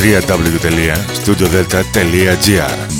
www.studiodelta.gr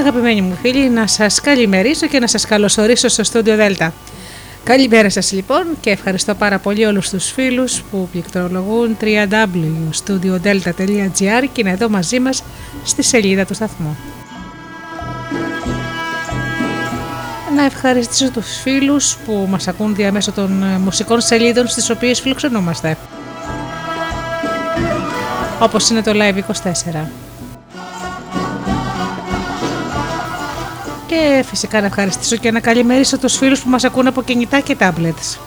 Αγαπημένοι μου φίλοι, να σας καλημερίσω και να σας καλωσορίσω στο Studio Delta. Καλημέρα σας λοιπόν και ευχαριστώ πάρα πολύ όλους τους φίλους που πληκτρολογούν www.studiodelta.gr και είναι εδώ μαζί μας στη σελίδα του σταθμού. Να ευχαριστήσω τους φίλους που μας ακούν διαμέσω των μουσικών σελίδων στις οποίες φιλοξενούμαστε. Όπως είναι το Live 24. Και φυσικά να ευχαριστήσω και να καλημερίσω τους φίλους που μας ακούν από κινητά και tablets.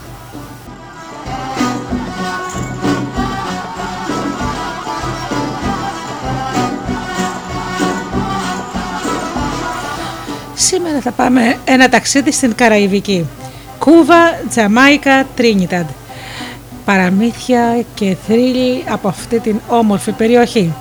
Σήμερα θα πάμε ένα ταξίδι στην Καραϊβική. Κούβα, Τζαμάικα, Τρίνιταντ. Παραμύθια και θρύλοι από αυτή την όμορφη περιοχή.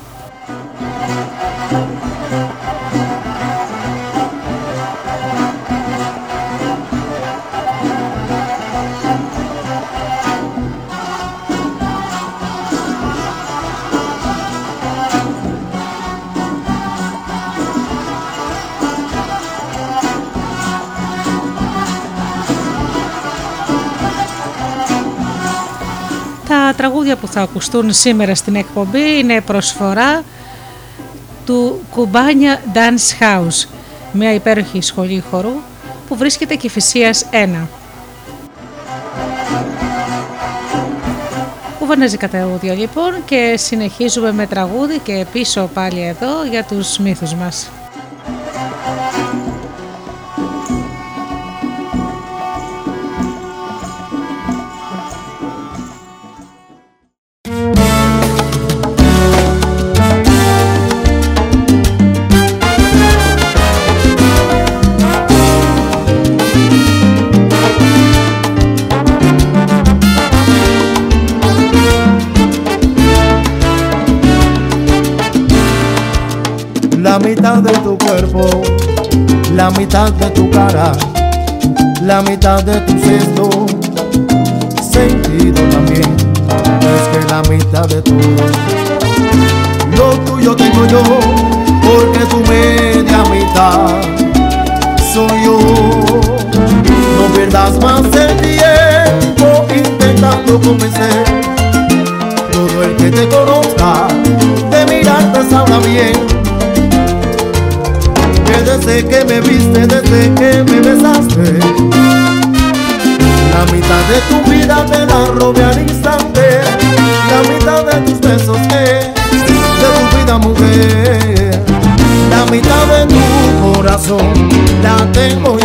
Θα ακουστούν σήμερα στην εκπομπή είναι προσφορά του Κουμπάνια Dance House, μια υπέροχη σχολή χορού που βρίσκεται και φυσίας 1. Κουβανέζει τραγούδια λοιπόν και συνεχίζουμε με τραγούδι και πίσω πάλι εδώ για τους μύθους μας. La mitad de tu cesto, sentido también, es que la mitad de todo, lo tuyo tengo yo, porque tu media mitad. Soy yo. No pierdas más el tiempo intentando convencer todo el que te conozca desde que me viste, desde que me besaste. La mitad de tu vida te la robé al instante, la mitad de tus besos que de tu vida mujer, la mitad de tu corazón la tengo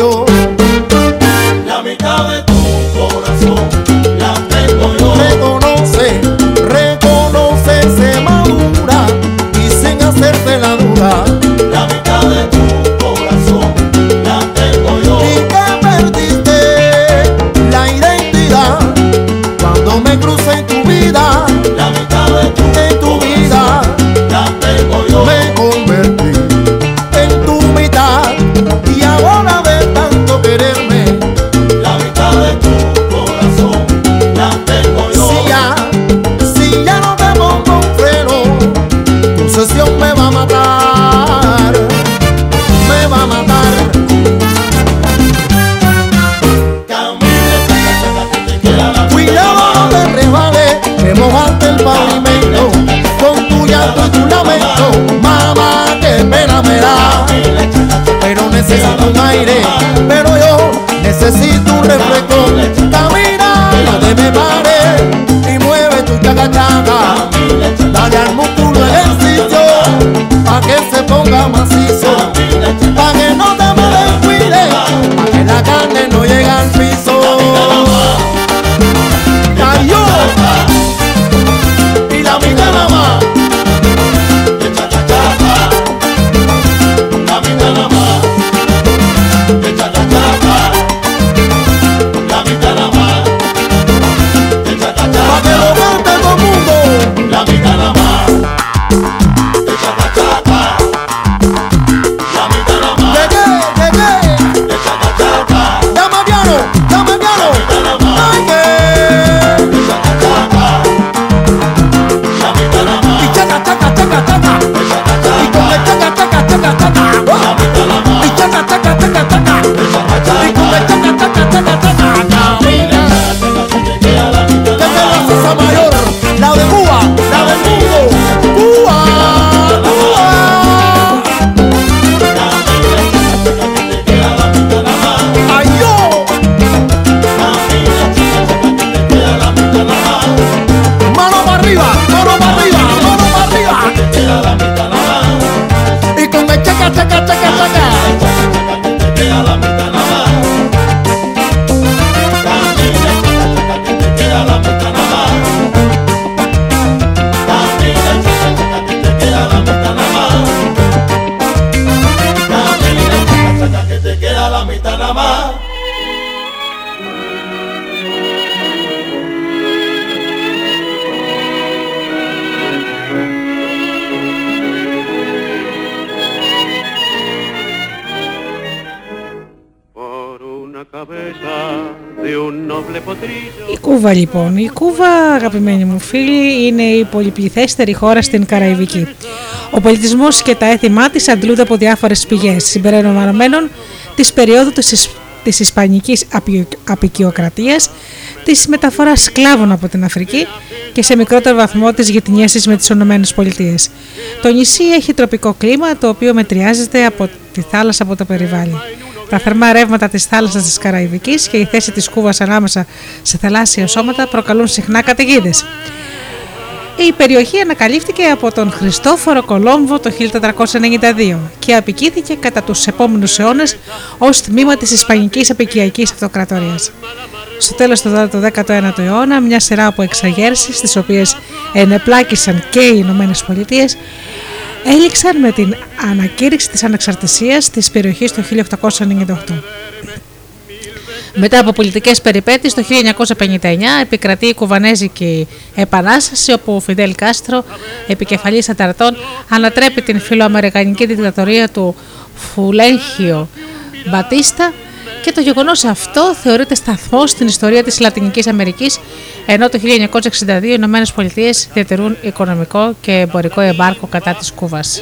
Κούβα λοιπόν. Η Κούβα, αγαπημένοι μου φίλοι, είναι η πολυπληθέστερη χώρα στην Καραϊβική. Ο πολιτισμός και τα έθιμά της αντλούνται από διάφορες πηγές, συμπεριλαμβανομένων της περίοδου της της Ισπανικής απεικιοκρατίας, της μεταφοράς σκλάβων από την Αφρική και σε μικρότερο βαθμό της γειτονιές με τις ΗΠΑ. Το νησί έχει τροπικό κλίμα το οποίο μετριάζεται από τη θάλασσα από το περιβάλλον. Τα θερμά ρεύματα της θάλασσας της Καραϊβικής και η θέση της Κούβας ανάμεσα σε θαλάσσια σώματα προκαλούν συχνά καταιγίδες. Η περιοχή ανακαλύφθηκε από τον Χριστόφορο Κολόμβο το 1492 και απικήθηκε κατά τους επόμενους αιώνες ως τμήμα της Ισπανικής Επικιακής Αυτοκρατορίας. Στο τέλος του 19ου αιώνα, μια σειρά από εξαγέρσεις, τις οποίες ενεπλάκησαν και οι Ηνωμένες Πολιτείες, έληξαν με την ανακήρυξη της ανεξαρτησίας της περιοχής το 1898. Μετά από πολιτικές περιπέτειες το 1959 επικρατεί η Κουβανέζικη Επανάσταση όπου ο Φιντέλ Κάστρο, επικεφαλής αταρτών, ανατρέπει την φιλοαμερικανική δικτατορία του Φουλέγχιο Μπατίστα και το γεγονός αυτό θεωρείται σταθμό στην ιστορία της Λατινικής Αμερικής ενώ το 1962 οι Ηνωμένες Πολιτείες διατηρούν οικονομικό και εμπορικό εμπάρκο κατά της Κούβας.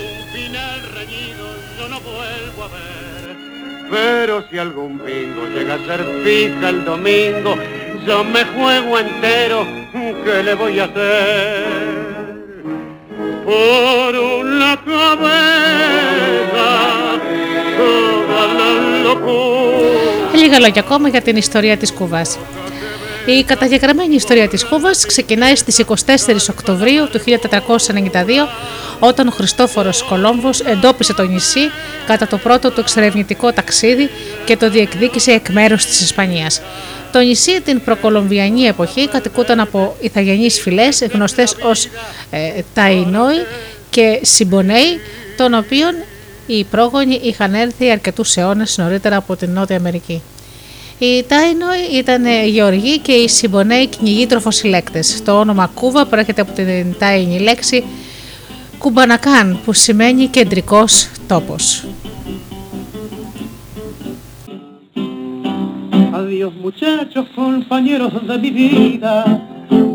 Pero si algún bingo llega a ser fija el domingo, yo me juego entero, ¿qué le voy a hacer? Por una cabeza, toda la locura. Λίγα λόγια ακόμα για την ιστορία της Κούβας. Η καταγεγραμμένη ιστορία της Κούβας ξεκινάει στις 24 Οκτωβρίου του 1492 όταν ο Χριστόφορος Κολόμβος εντόπισε το νησί κατά το πρώτο του εξερευνητικό ταξίδι και το διεκδίκησε εκ μέρους της Ισπανίας. Το νησί την προκολομβιανή εποχή κατοικούταν από ηθαγενείς φυλές γνωστές ως ε, Ταϊνόι και Συμπονέι των οποίων οι πρόγονοι είχαν έρθει αρκετούς αιώνες νωρίτερα από την Νότια Αμερική. Οι Τάινοι ήταν γεωργοί και οι Συμπονέοι κυνηγοί τροφοσυλλέκτες. Το όνομα Κούβα προέρχεται από την Τάινη λέξη Κουμπανακάν που σημαίνει κεντρικός τόπος. Adiós muchachos, compañeros de mi vida,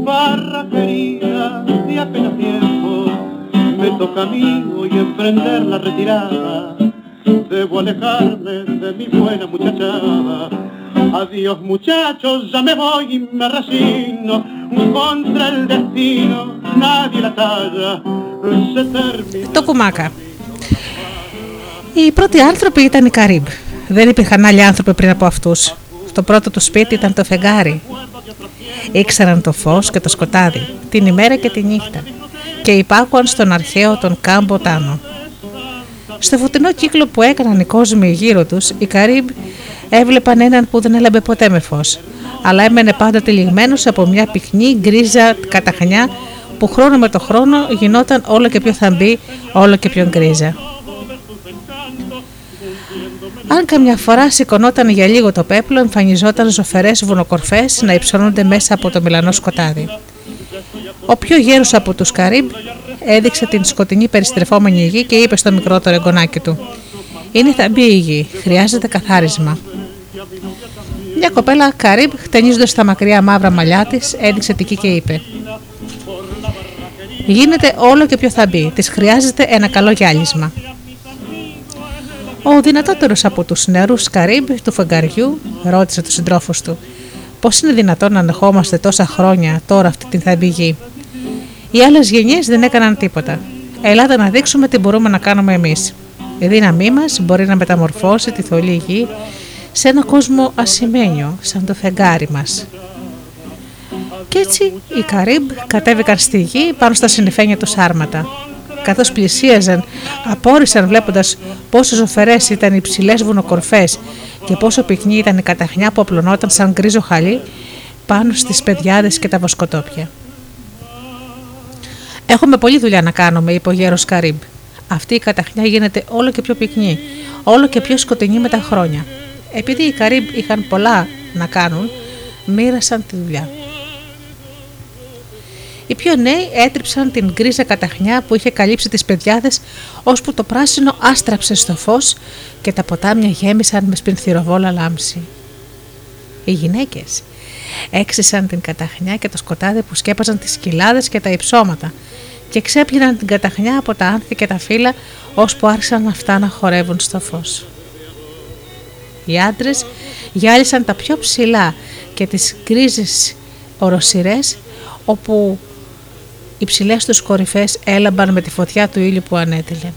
barra querida de apenas tiempo, me toca a mí hoy emprender la retirada, debo alejarme de mi buena muchachada. Adiós muchachos, ya me voy y me resigno contra el destino nadie la talla. Se termina. Το κουμάκα. Οι πρώτοι άνθρωποι ήταν οι Καρύμπ. Δεν υπήρχαν άλλοι άνθρωποι πριν από αυτούς. Το πρώτο του σπίτι ήταν το φεγγάρι. Ήξεραν το φως και το σκοτάδι, την ημέρα και τη νύχτα και υπάκουαν στον αρχαίο τον κάμπο τάνο. Στο φωτεινό κύκλο που έκαναν οι κόσμοι γύρω τους, οι Καρύμπ έβλεπαν έναν που δεν έλαμπε ποτέ με φως, αλλά έμενε πάντα τυλιγμένος από μια πυκνή γκρίζα καταχνιά που χρόνο με το χρόνο γινόταν όλο και πιο θαμπή, όλο και πιο γκρίζα. Αν καμιά φορά σηκωνόταν για λίγο το πέπλο, εμφανιζόταν ζωφερές βουνοκορφές να υψώνονται μέσα από το μιλανό σκοτάδι. Ο πιο γέρος από τους Καρύμπ έδειξε την σκοτεινή περιστρεφόμενη γη και είπε στο μικρότερο εγγονάκι του: Είναι θαμπή η γη, χρειάζεται καθάρισμα. Μια κοπέλα Καρύμπ, χτενίζοντας τα μακριά μαύρα μαλλιά της, έδειξε τική και είπε: Γίνεται όλο και πιο θαμπή, της χρειάζεται ένα καλό γυάλισμα. Ο δυνατότερος από τους νεαρούς Καρύμπ του φεγγαριού ρώτησε τους συντρόφους του: Πώς είναι δυνατόν να ανεχόμαστε τόσα χρόνια τώρα αυτή την θαμπή γη; Οι άλλες γενιές δεν έκαναν τίποτα. Ελάτε να δείξουμε τι μπορούμε να κάνουμε εμείς. Η δύναμή μας μπορεί να μεταμορφώσει τη θολή γη σε ένα κόσμο ασημένιο, σαν το φεγγάρι μας. Κι έτσι οι Καρύμπ κατέβηκαν στη γη πάνω στα συννεφένια τους σάρματα. Καθώς πλησίαζαν, απόρρισαν βλέποντας πόσο ζωφερές ήταν οι ψηλέ βουνοκορφές και πόσο πυκνή ήταν η καταχνιά που απλωνόταν σαν γκρίζο χαλί πάνω στις πεδιάδες και τα βοσκοτόπια. Έχουμε πολλή δουλειά να κάνουμε, είπε ο γέρος Καρύμπ. Αυτή η καταχνιά γίνεται όλο και πιο πυκνή, όλο και πιο σκοτεινή με τα χρόνια. Επειδή οι Καρύμπ είχαν πολλά να κάνουν, μοίρασαν τη δουλειά. Οι πιο νέοι έτριψαν την γκρίζα καταχνιά που είχε καλύψει τις πεδιάδες ώσπου το πράσινο άστραψε στο φως και τα ποτάμια γέμισαν με σπινθυροβόλα λάμψη. Οι γυναίκες έξισαν την καταχνιά και το σκοτάδι που σκέπαζαν τις κοιλάδες και τα υψώματα και ξέπλυναν την καταχνιά από τα άνθη και τα φύλλα ώσπου άρχισαν αυτά να χορεύουν στο φως. Οι άντρες γυάλισαν τα πιο ψηλά και τις γκρίζες οροσυρές όπου οι ψηλέ τους κορυφές έλαμπαν με τη φωτιά του ήλιου που ανέτειλε.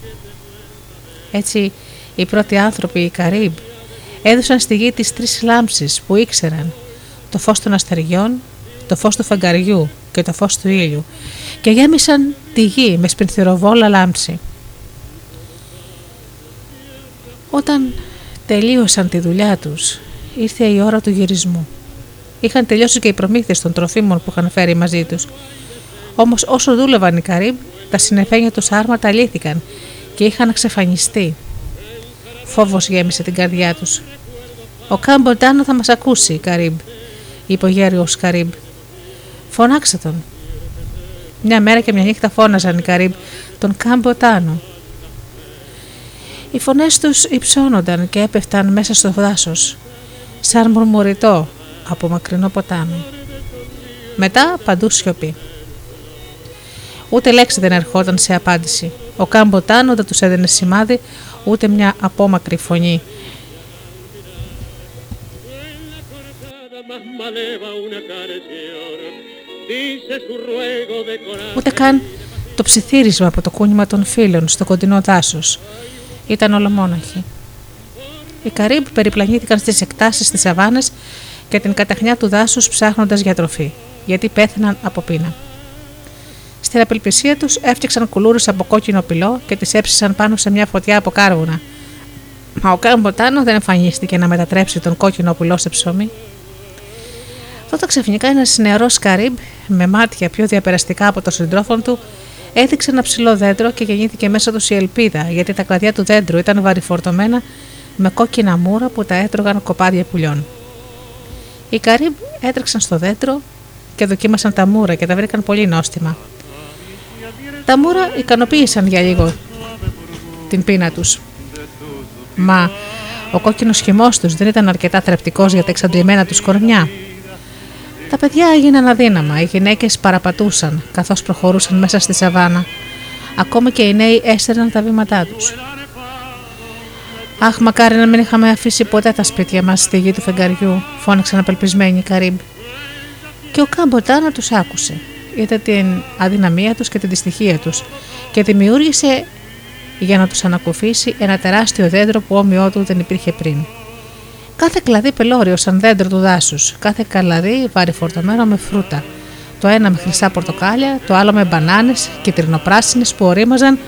Έτσι, οι πρώτοι άνθρωποι, οι Καρύμπ, έδωσαν στη γη τις τρεις λάμψεις που ήξεραν το φως των αστεριών, το φως του φεγγαριού και το φως του ήλιου και γέμισαν τη γη με σπινθυροβόλα λάμψη. Όταν τελείωσαν τη δουλειά τους, ήρθε η ώρα του γυρισμού. Είχαν τελειώσει και οι προμήθειες των τροφίμων που είχαν φέρει μαζί τους Όμως όσο δούλευαν οι Καρύμπ, τα συνεφένια τους άρματα λύθηκαν και είχαν εξαφανιστεί. Φόβος γέμισε την καρδιά τους. Ο Κάμποντάνο θα μας ακούσει, Καρύμπ, είπε ο γέριο Καρύμπ. Φωνάξε τον. Μια μέρα και μια νύχτα φώναζαν οι Καρύμπ τον Κάμποτάνο. Οι φωνές τους υψώνονταν και έπεφταν μέσα στο δάσος, σαν μουρμουριτό από μακρινό ποτάμι. Μετά παντού σιωπή. Ούτε λέξη δεν ερχόταν σε απάντηση. Ο Κάμποτάνο δεν τους έδινε σημάδι, ούτε μια απόμακρη φωνή. Ούτε καν το ψιθύρισμα από το κούνημα των φίλων στο κοντινό δάσος. Ήταν ολομόναχοι. Οι Καρύμπ περιπλανήθηκαν στις εκτάσεις της Σαββάνε και την καταχνιά του δάσους ψάχνοντας για τροφή, γιατί πέθαναν από πείνα. Στην απελπισία τους έφτιαξαν κουλούρες από κόκκινο πυλό και τις έψησαν πάνω σε μια φωτιά από κάρβουνα. Μα ο Κάμποτάνο δεν εμφανίστηκε να μετατρέψει τον κόκκινο πυλό σε ψωμί. Τότε ξαφνικά ένας νεαρός Καρύμπ, με μάτια πιο διαπεραστικά από τον συντρόφων του, έδειξε ένα ψηλό δέντρο και γεννήθηκε μέσα του η ελπίδα, γιατί τα κλαδιά του δέντρου ήταν βαρυφορτωμένα με κόκκινα μούρα που τα έτρωγαν κοπάδια πουλιών. Οι Καρύμπ έτρεξαν στο δέντρο και δοκίμασαν τα μούρα και τα βρήκαν πολύ νόστιμα. Τα μούρα ικανοποίησαν για λίγο την πείνα τους. Μα ο κόκκινος χυμός τους δεν ήταν αρκετά θρεπτικός για τα εξαντλημένα τους κορμιά. Τα παιδιά έγιναν αδύναμα, οι γυναίκες παραπατούσαν καθώς προχωρούσαν μέσα στη σαβάνα. Ακόμα και οι νέοι έστερναν τα βήματά τους. Αχ, μακάρι να μην είχαμε αφήσει ποτέ τα σπίτια μας στη γη του φεγγαριού, φώναξαν απελπισμένοι οι Καρύμπ. Και ο Καμποτάνα τους άκουσε είδε την αδυναμία τους και την δυστυχία τους και δημιούργησε για να τους ανακουφίσει ένα τεράστιο δέντρο που όμοιό του δεν υπήρχε πριν. Κάθε κλαδί πελώριο σαν δέντρο του δάσους, κάθε καλαδί βαρυφορτωμένο με φρούτα. Το ένα με χρυσά πορτοκάλια, το άλλο με μπανάνες και τρινοπράσινε που ορίμαζαν,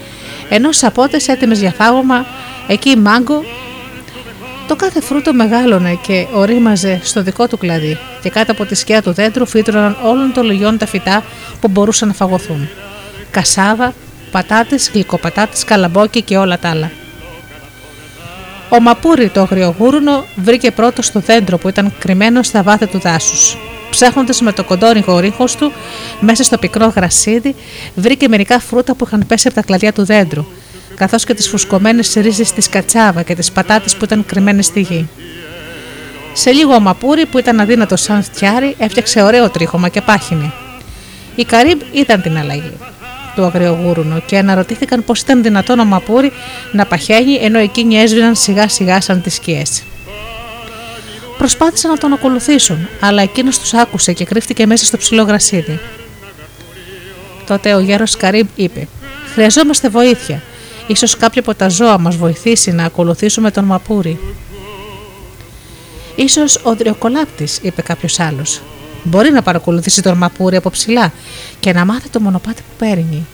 ενώ σαπότες έτοιμες για φάγωμα, εκεί μάγκο. Το κάθε φρούτο μεγάλωνε και ορίμαζε στο δικό του κλαδί, και κάτω από τη σκιά του δέντρου φύτρωναν όλων των λογιών τα φυτά που μπορούσαν να φαγωθούν. Κασάβα, πατάτες, γλυκοπατάτες, καλαμπόκι και όλα τα άλλα. Ο Μαπούρη το αγριογούρουνο βρήκε πρώτο στο δέντρο που ήταν κρυμμένο στα βάθη του δάσους. Ψάχνοντας με το κοντόνιγο ρίχος του μέσα στο πικρό γρασίδι, βρήκε μερικά φρούτα που είχαν πέσει από τα κλαδιά του δέντρου, καθώς και τις φουσκωμένες ρίζες της κατσάβα και τις πατάτες που ήταν κρυμμένες στη γη. Σε λίγο ο Μαπούρη, που ήταν αδύνατος σαν φτιάρι, έφτιαξε ωραίο τρίχωμα και πάχινη. Η Καρύμπ ήταν την αλλαγή του αγριογούρουνο και αναρωτήθηκαν πώς ήταν δυνατόν ο Μαπούρη να παχαίνει ενώ εκείνοι έσβηναν σιγά σιγά σαν τις σκιές. Προσπάθησαν να τον ακολουθήσουν, αλλά εκείνος τους άκουσε και κρύφτηκε μέσα στο ψηλό γρασίδι. Τότε ο γέρος Καρύμπ είπε: Χρειαζόμαστε βοήθεια. Ίσως κάποιο από τα ζώα μας βοηθήσει να ακολουθήσουμε τον Μαπούρη. Ίσως ο δριοκολάπτης, είπε κάποιος άλλος. Μπορεί να παρακολουθήσει τον Μαπούρη από ψηλά και να μάθει το μονοπάτι που παίρνει.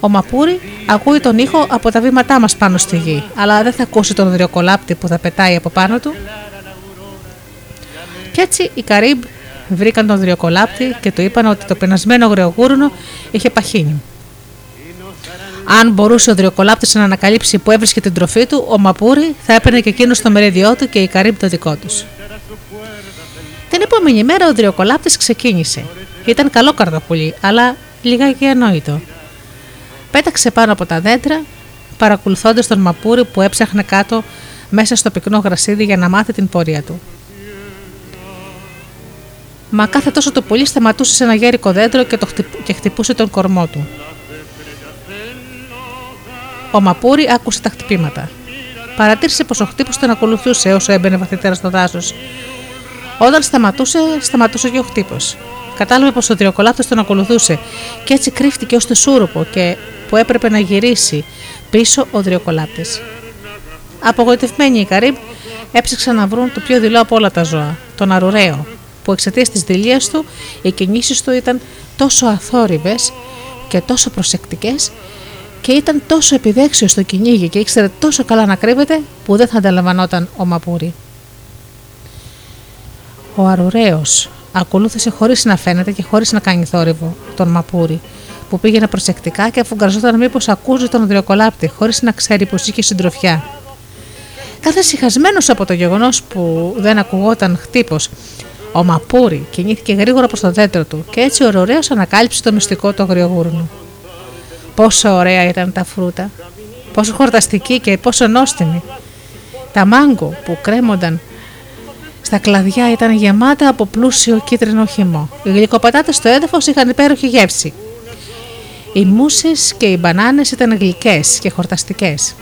Ο Μαπούρη ακούει τον ήχο από τα βήματά μας πάνω στη γη, αλλά δεν θα ακούσει τον δριοκολάπτη που θα πετάει από πάνω του. Κι έτσι οι Καρύμπ βρήκαν τον δριοκολάπτη και του είπαν ότι το πενασμένο γρεογούρουνο είχε παχύνει. Αν μπορούσε ο δριοκολάπτη να ανακαλύψει που έβρισκε την τροφή του, ο Μαπούρη θα έπαιρνε και εκείνο το μερίδιό του και οι Καρύμπ το δικό τους. Την επόμενη μέρα ο δριοκολάπτη ξεκίνησε. Ήταν καλό καρτοπουλί, αλλά λιγάκι ανόητο. Πέταξε πάνω από τα δέντρα, παρακολουθώντας τον μαπούρι που έψαχνε κάτω μέσα στο πυκνό γρασίδι για να μάθει την πορεία του. Μα κάθε τόσο το πολύ σταματούσε σε ένα γέρικο δέντρο και, το και χτυπούσε τον κορμό του. Ο Μαπούρη άκουσε τα χτυπήματα. Παρατήρησε πως ο χτύπος τον ακολουθούσε όσο έμπαινε βαθύτερα στο δάσος όταν σταματούσε, σταματούσε και ο χτύπος. Κατάλαβε πως ο τριοκολάπτος τον ακολουθούσε και έτσι κρύφτηκε ως το σούρουπο και που έπρεπε να γυρίσει πίσω ο δριοκολάπτη. Απογοητευμένοι οι Καρύμπ έψαξαν να βρουν το πιο δειλό από όλα τα ζώα, τον Αρουραίο, που εξαιτίας της δηλία του οι κινήσεις του ήταν τόσο αθόρυβες και τόσο προσεκτικές και ήταν τόσο επιδέξιος στο κυνήγι και ήξερε τόσο καλά να κρύβεται που δεν θα ανταλαμβανόταν ο Μαπούρη. Ο Αρουραίος ακολούθησε χωρίς να φαίνεται και χωρίς να κάνει θόρυβο τον Μαπούρη, που πήγαινε προσεκτικά και αφουγκραζόταν μήπως ακούζει τον δριοκολάπτη, χωρίς να ξέρει πως είχε συντροφιά. Κάθε συχασμένος από το γεγονός που δεν ακουγόταν χτύπος, ο Μαπούρη κινήθηκε γρήγορα προς το δέντρο του και έτσι ο Αρουραίο ανακάλυψε το μυστικό του αγριογούρνου. Πόσο ωραία ήταν τα φρούτα, πόσο χορταστική και πόσο νόστιμη. Τα μάγκο που κρέμονταν στα κλαδιά ήταν γεμάτα από πλούσιο κίτρινο χυμό. Οι γλυκοπατάτες στο έδαφος είχαν υπέροχη γεύση. Οι μουσες και οι μπανάνες ήταν γλυκές και χορταστικές.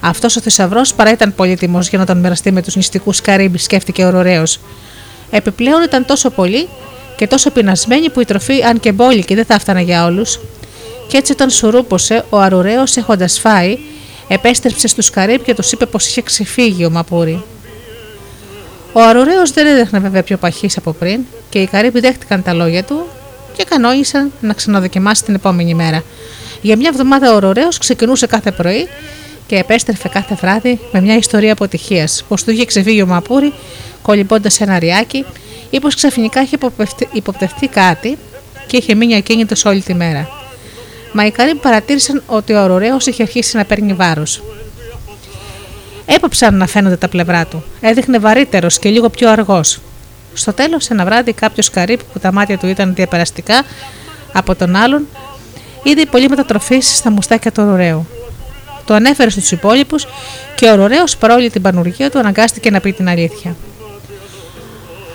Αυτός ο θησαυρός παρά ήταν πολύτιμος για να τον μοιραστεί με τους νηστικούς Καρύμπη, σκέφτηκε ο Ρωραίο. Επιπλέον ήταν τόσο πολύ και τόσο πεινασμένοι που η τροφή, αν και μπόλικη, δεν θα έφτανε για όλους. Και έτσι, όταν σουρούπωσε, ο Αρουραίος, έχοντας φάει, επέστρεψε στους Καρύμπ και τους είπε πως είχε ξεφύγει ο Μαπούρη. Ο Αρουραίος δεν έδειχνε βέβαια πιο παχύς από πριν και οι Καρύποι δέχτηκαν τα λόγια του και κανόνισαν να ξαναδοκιμάσει την επόμενη μέρα. Για μια εβδομάδα ο Αρουραίος ξεκινούσε κάθε πρωί και επέστρεφε κάθε βράδυ με μια ιστορία αποτυχίας. Πως του είχε ξεφύγει ο Μαπούρη κολυμπώντας ένα ριάκι ή πως ξαφνικά είχε υποπτευτεί κάτι και είχε μείνει ακίνητος όλη τη μέρα. Μα οι Καρύποι παρατήρησαν ότι ο Αρουραίο είχε αρχίσει να παίρνει βάρος. Έπαψαν να φαίνονται τα πλευρά του. Έδειχνε βαρύτερος και λίγο πιο αργός. Στο τέλος, ένα βράδυ, κάποιος καρύπ που τα μάτια του ήταν διαπεραστικά από τον άλλον, είδε υπολείμματα τροφή στα μουστάκια του ωραίου. Το ανέφερε στους υπόλοιπους και ο ωραίο, παρόλη την πανουργία του, αναγκάστηκε να πει την αλήθεια.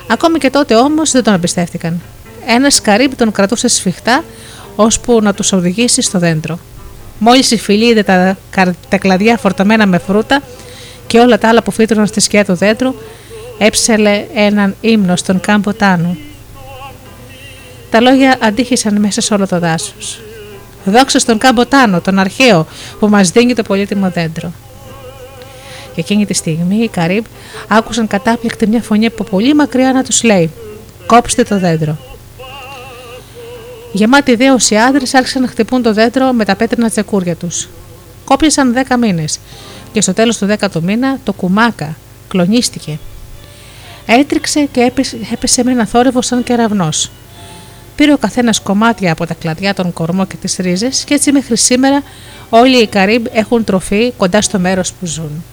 Ακόμη και τότε όμως δεν τον εμπιστεύτηκαν. Ένας καρύπ τον κρατούσε σφιχτά, ώσπου να τους οδηγήσει στο δέντρο. Μόλις η φυλή είδε τα, τα κλαδιά φορτωμένα με φρούτα, και όλα τα άλλα που φύτρωναν στη σκιά του δέντρου, έψελε έναν ύμνο στον κάμπο Τάνου. Τα λόγια αντίχησαν μέσα σε όλο το δάσος. Δόξα στον Καμποτάνο, τον αρχαίο, που μας δίνει το πολύτιμο δέντρο. Και εκείνη τη στιγμή οι Καρύμπ άκουσαν κατάπληκτη μια φωνή από πολύ μακριά να τους λέει: Κόψτε το δέντρο. Γεμάτοι δέος οι άντρες άρχισαν να χτυπούν το δέντρο με τα πέτρινα τσεκούρια τους. Κόπιασαν δέκα μήνες και στο τέλος του δέκατου μήνα το κουμάκα κλονίστηκε. Έτριξε και έπεσε, έπεσε με ένα θόρυβο σαν κεραυνός. Πήρε ο καθένας κομμάτια από τα κλαδιά των κορμό και τις ρίζες και έτσι μέχρι σήμερα όλοι οι Καρύμπ έχουν τροφή κοντά στο μέρος που ζουν.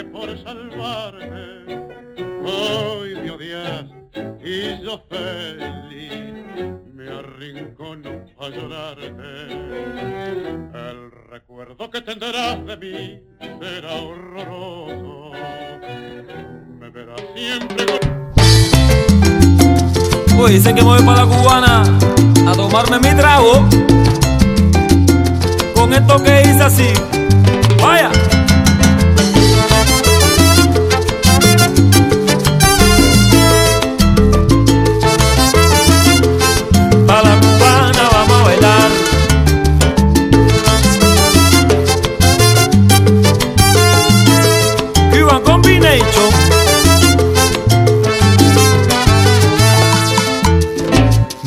Que por salvarme. Hoy me odias y yo feliz me arrincono a llorarte. El recuerdo que tendrás de mí será horroroso. Me verás siempre con... Uy, dicen que me voy para la cubana a tomarme mi trago. Con esto que hice así. Vaya.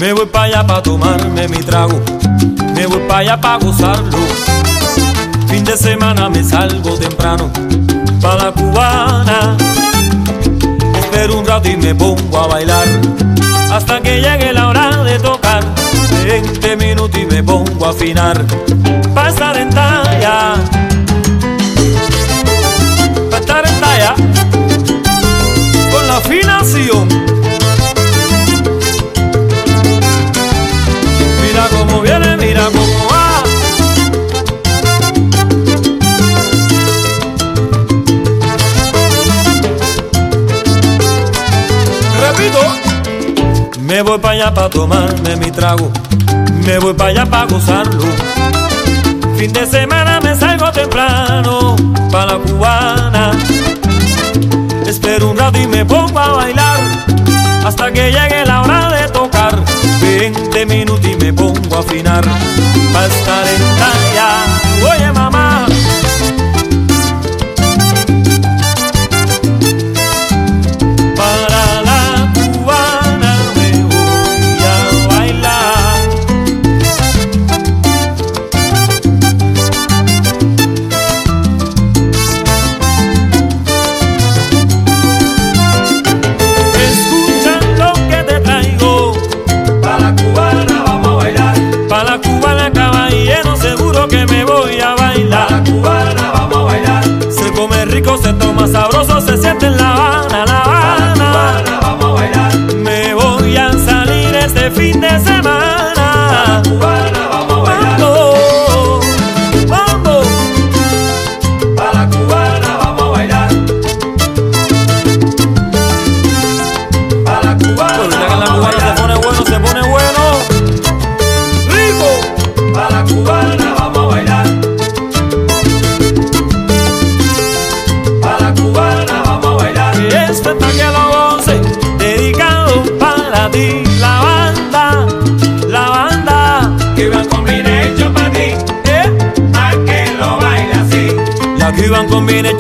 Me voy para allá para tomarme mi trago. Me voy para allá para gozarlo. Fin de semana me salgo temprano para la cubana. Espero un rato y me pongo a bailar hasta que llegue la hora de tocar. 20 minutos y me pongo a afinar para estar voy para allá para tomarme mi trago, me voy para allá para gozarlo. Fin de semana me salgo temprano para la cubana. Espero un rato y me pongo a bailar hasta que llegue la hora de tocar. 20 minutos y me pongo a afinar para estar en talla.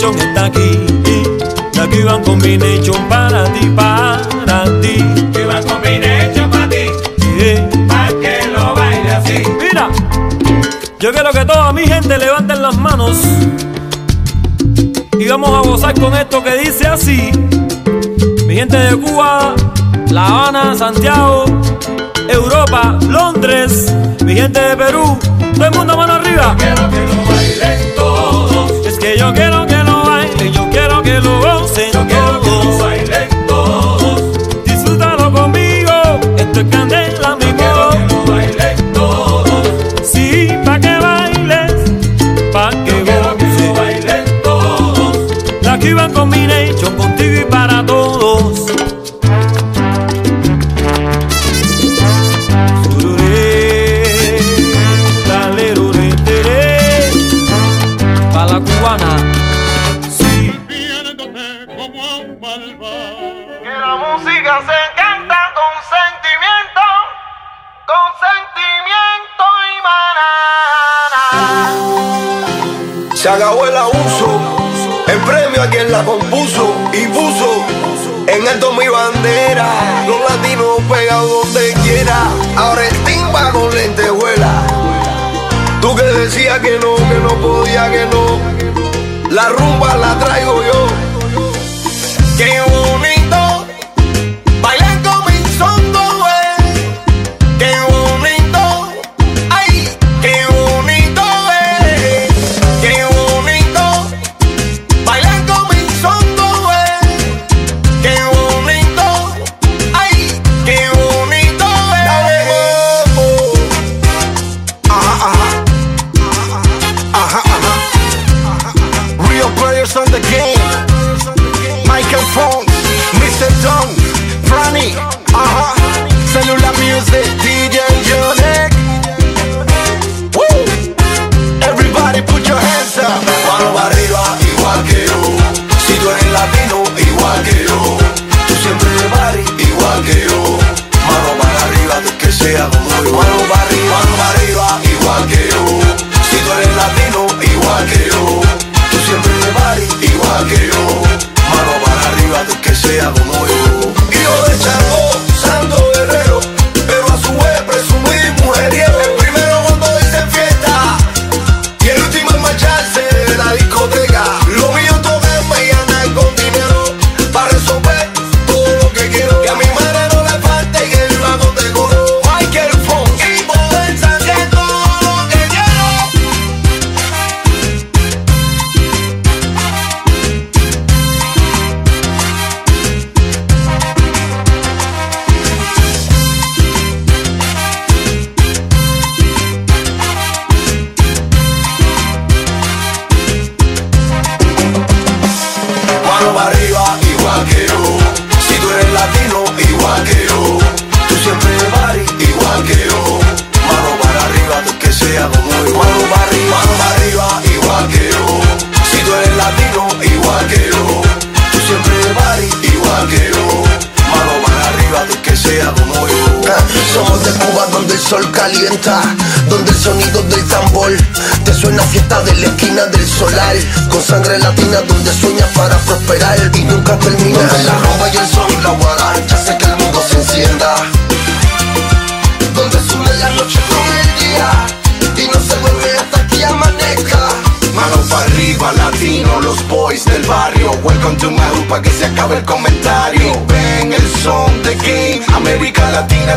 Combination está aquí. La Cuban Combination para ti, para ti. que van combination pa' ti, Eh. pa' que lo baile así. Mira, yo quiero que toda mi gente levanten las manos y vamos a gozar con esto que dice así. Mi gente de Cuba, La Habana, Santiago, Europa, Londres, mi gente de Perú, todo el mundo mano arriba. Quiero que lo bailen todos. Es que yo quiero que loco.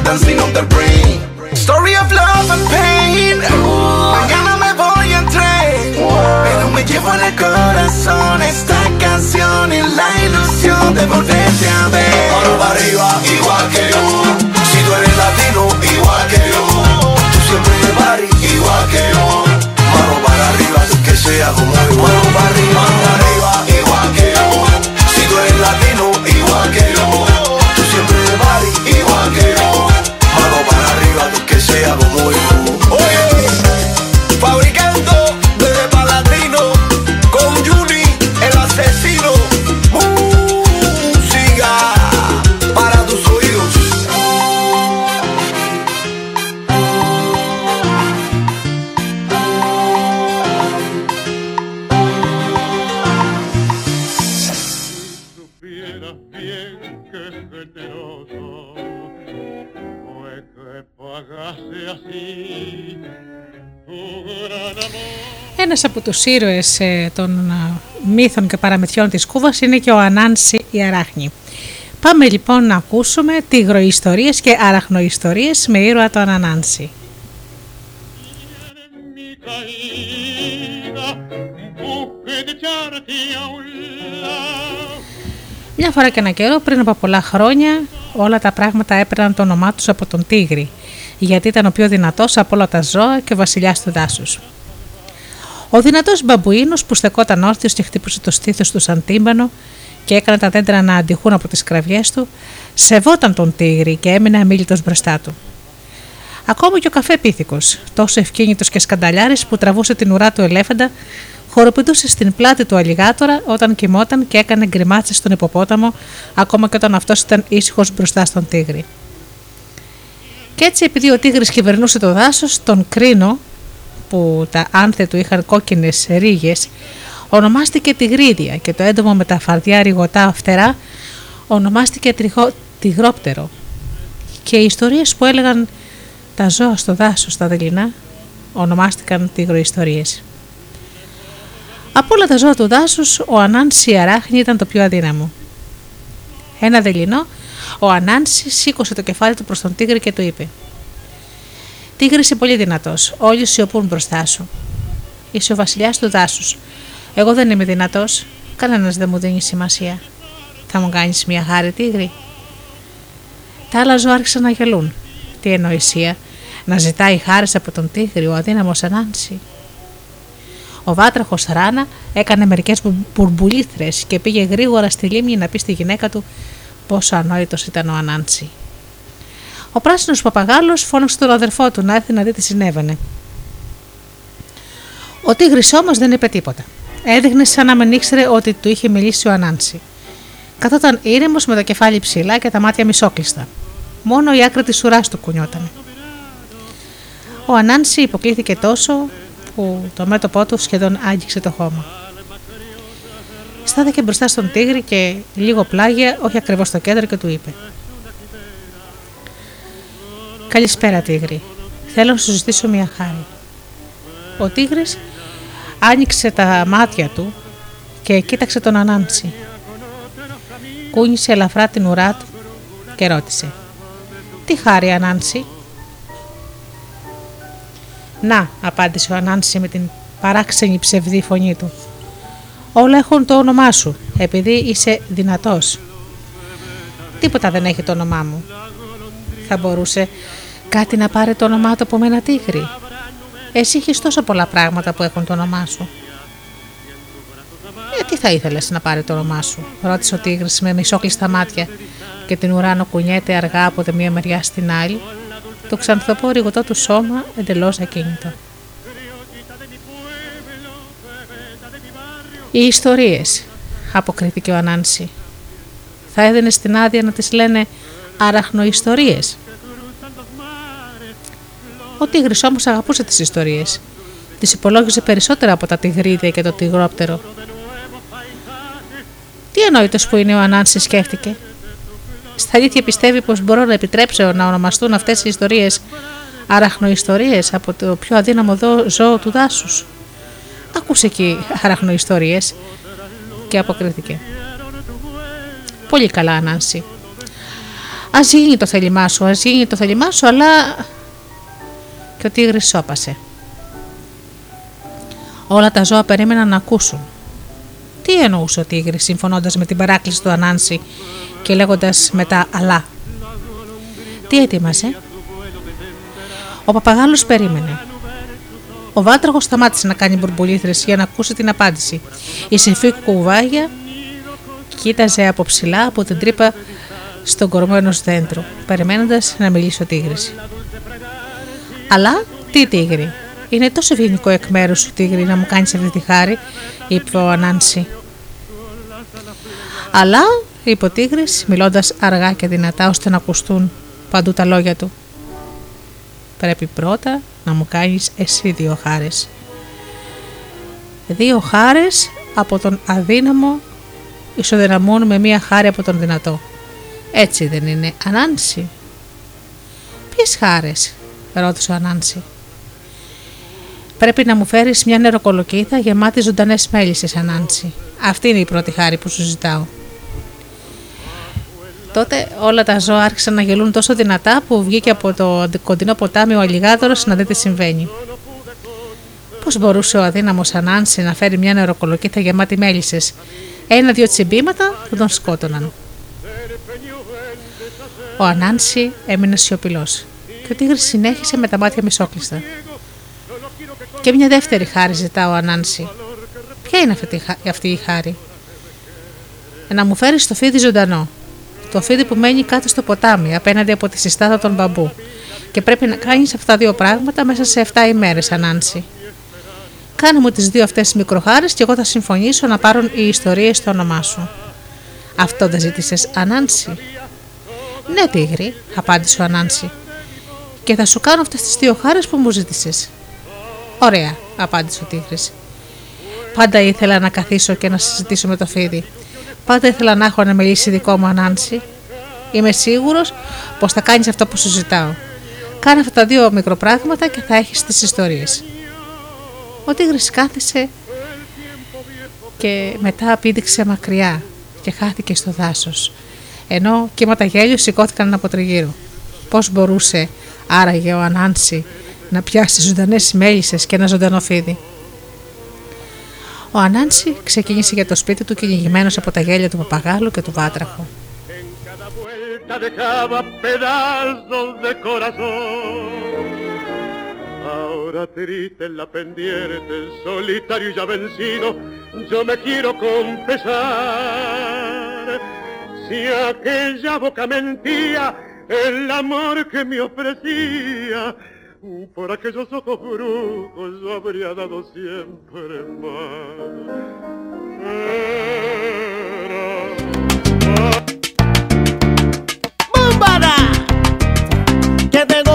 dancing on the τους ήρωες ε, των ε, μύθων και παραμυθιών της Κούβας είναι και ο Ανάνση η Αράχνη. Πάμε λοιπόν να ακούσουμε τυγροϊστορίες και αραχνοϊστορίες με ήρωα τον Ανάνση. Μια φορά και ένα καιρό πριν από πολλά χρόνια όλα τα πράγματα έπαιρναν το όνομά τους από τον Τίγρη γιατί ήταν ο πιο δυνατός από όλα τα ζώα και βασιλιάς του δάσους. Ο δυνατός μπαμπουίνος που στεκόταν όρθιος και χτύπησε το στήθος του σαν τύμπανο και έκανε τα δέντρα να αντιχούν από τις κραυγές του, σεβόταν τον τίγρη και έμεινε αμήλυτο μπροστά του. Ακόμα και ο καφέ πίθηκος, τόσο ευκίνητος και σκανταλιάρης που τραβούσε την ουρά του ελέφαντα, χοροπηδούσε στην πλάτη του αλιγάτορα όταν κοιμόταν και έκανε γκριμάτσες στον υποπόταμο, ακόμα και όταν αυτός ήταν ήσυχος μπροστά στον τίγρη. Κι έτσι, επειδή ο τίγρης κυβερνούσε το δάσος, τον κρίνο που τα άνθε του είχαν κόκκινες ρίγες ονομάστηκε τυγρίδια και το έντομο με τα φαρδιά ρηγοτά φτερά ονομάστηκε τριχο... τυγρόπτερο και οι ιστορίες που έλεγαν τα ζώα στο δάσος στα δειλινά ονομάστηκαν τυγροϊστορίες. Από όλα τα ζώα του δάσους ο Ανάνση Αράχνη ήταν το πιο αδύναμο. Ένα δειλινό, ο Ανάνση σήκωσε το κεφάλι του προς τον τίγρη και του είπε «Τίγρης είσαι πολύ δυνατός, όλοι σιωπούν μπροστά σου. Είσαι ο βασιλιάς του δάσους. Εγώ δεν είμαι δυνατός, κανένας δεν μου δίνει σημασία. Θα μου κάνεις μια χάρη τίγρη» Τα άλλα ζώα άρχισαν να γελούν. Τι εννοησία, να ζητάει χάρης από τον τίγρη ο αδύναμος Ανάνση. Ο βάτραχος Ράνα έκανε μερικές μπουρμπουλήθρες και πήγε γρήγορα στη λίμνη να πει στη γυναίκα του πόσο ανόητος ήταν ο Ανάνση. Ο πράσινος παπαγάλος φώναξε τον αδερφό του να έρθει να δει τι συνέβαινε. Ο τίγρης όμως δεν είπε τίποτα. Έδειχνε σαν να μην ήξερε ότι του είχε μιλήσει ο Ανάνση. Καθόταν ήρεμος με το κεφάλι ψηλά και τα μάτια μισόκλειστα. Μόνο η άκρη της ουράς του κουνιόταν. Ο Ανάνση υποκλήθηκε τόσο που το μέτωπό του σχεδόν άγγιξε το χώμα. Στάθηκε μπροστά στον τίγρη και λίγο πλάγια, όχι ακριβώς στο κέντρο, και του είπε: Καλησπέρα, τίγρη. Θέλω να σου ζητήσω μια χάρη. Ο τίγρης άνοιξε τα μάτια του και κοίταξε τον Ανάνση. Κούνησε ελαφρά την ουρά του και ρώτησε «Τι χάρη Ανάνση» «Να», απάντησε ο Ανάνση με την παράξενη ψευδή φωνή του. «Όλα έχουν το όνομά σου, επειδή είσαι δυνατός». «Τίποτα δεν έχει το όνομά μου». «Θα μπορούσε κάτι να πάρει το όνομά του από μένα τίγρη». «Εσύ έχεις τόσο πολλά πράγματα που έχουν το όνομά σου». «Ε, τι θα ήθελες να πάρει το όνομά σου», ρώτησε ο τίγρης με μισόκλειστα μάτια και την ουράνο κουνιέται αργά από τη μία μεριά στην άλλη το ξανθοπό ρηγωτό του σώμα εντελώς ακίνητο. Οι ιστορίες, αποκρίθηκε ο Ανάνση. Θα έδινες την άδεια να τις λένε αραχνοϊστορίες. Ο τίγρης όμως αγαπούσε τις ιστορίες. Τις υπολόγιζε περισσότερα από τα τυγρίδια και το τυγρόπτερο. Τι εννοείτος που είναι ο Ανάνση σκέφτηκε στα αλήθεια πιστεύει πως μπορώ να επιτρέψω να ονομαστούν αυτές οι ιστορίες αραχνοϊστορίες από το πιο αδύναμο ζώο του δάσους. Άκουσε εκεί αραχνοϊστορίες και αποκρίθηκε. Πολύ καλά, Ανάνση. Α γίνει το θέλημά σου, ας γίνει το θέλημά σου, αλλά. Και ο τίγρη σώπασε. Όλα τα ζώα περίμεναν να ακούσουν. Τι εννοούσε ο τίγρη, συμφωνώντας με την παράκληση του Ανάνση και λέγοντας μετά «αλλά». Τι έτοιμασε. Ο παπαγάλος περίμενε. Ο βάτραγος σταμάτησε να κάνει μπουρμπουλήθρες για να ακούσει την απάντηση. Η συμφή κουβάγια κοίταζε από ψηλά από την τρύπα στον κορμό ενός δέντρου, περιμένοντα να μιλήσει ο τίγρης. Αλλά τι τίγρη, είναι τόσο ευγενικό εκ μέρους σου τίγρη να μου κάνεις αυτή τη χάρη, είπε ο Ανάνση. Αλλά είπε ο Τίγρης, μιλώντας αργά και δυνατά ώστε να ακουστούν παντού τα λόγια του. Πρέπει πρώτα να μου κάνεις εσύ δύο χάρες. Δύο χάρες από τον αδύναμο ισοδυναμούν με μία χάρη από τον δυνατό. Έτσι δεν είναι, Ανάνση. Ποιες χάρες, ρώτησε ο Ανάνση. Πρέπει να μου φέρεις μια νεροκολοκύθα γεμάτη ζωντανές μέλισσες, Ανάνση. Αυτή είναι η πρώτη χάρη που σου ζητάω. Τότε όλα τα ζώα άρχισαν να γελούν τόσο δυνατά που βγήκε από το κοντινό ποτάμι ο αλιγάδωρος να δει τι συμβαίνει. Πώς μπορούσε ο αδύναμος Ανάνση να φέρει μια νεροκολοκύθα γεμάτη μέλισσες; Ένα-δυο τσιμπήματα που τον σκότωναν. Ο Ανάνση έμεινε σιωπηλός και ο τίγρης συνέχισε με τα μάτια μισόκλειστα. Και μια δεύτερη χάρη ζητά ο Ανάνση. Ποια είναι αυτή η χάρη; Να μου φέρει το φίδι ζωντανό το φίδι που μένει κάτω στο ποτάμι απέναντι από τη συστάδα των μπαμπού. Και πρέπει να κάνεις αυτά τα δύο πράγματα μέσα σε 7 ημέρες, Ανάνση. Κάνε μου τις δύο αυτές μικροχάρες και εγώ θα συμφωνήσω να πάρουν οι ιστορίες στο όνομά σου. Αυτό δεν ζήτησες, Ανάνση; Ναι, Τίγρη, απάντησε ο Ανάνση. Και θα σου κάνω αυτές τις δύο χάρες που μου ζήτησες. Ωραία, απάντησε ο Τίγρης. Πάντα ήθελα να καθίσω και να συζητήσω με το φίδι. Πάντα ήθελα να έχω ένα μιλήσει δικό μου ανάνση. Είμαι σίγουρος πως θα κάνεις αυτό που σου ζητάω. Κάνε αυτά τα δύο μικροπράγματα και θα έχεις τις ιστορίες. Ο Τίγρης κάθισε και μετά πήδηξε μακριά και χάθηκε στο δάσος ενώ κύματα γέλιου σηκώθηκαν από τριγύρω. Πώς μπορούσε άραγε ο Ανάνση να πιάσει ζωντανές μέλισσες και ένα ζωντανό φίδι. Ο Ανάνση ξεκίνησε για το σπίτι του κυνηγημένος από τα γέλια του παπαγάλου και του βάτραχου. Ahora triste en la pendiente, solitario y ya vencido, yo me quiero confesar. Si aquella boca mentía el amor que me ofrecía, por aquellos ojos brujos yo habría dado siempre más. ¡Bombada! ¿Qué tengo yo?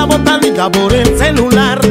Esa botánica por el celular.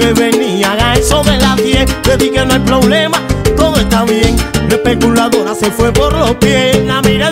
Que venía a eso de las 10. Le dije que no hay problema, todo está bien. La especuladora se fue por los pies. La miré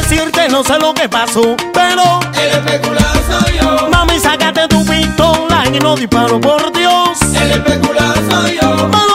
decirte, no sé lo que pasó, pero el especulador soy yo. Mami, sácate tu pistola y no disparo por Dios. El especulador soy yo. Mano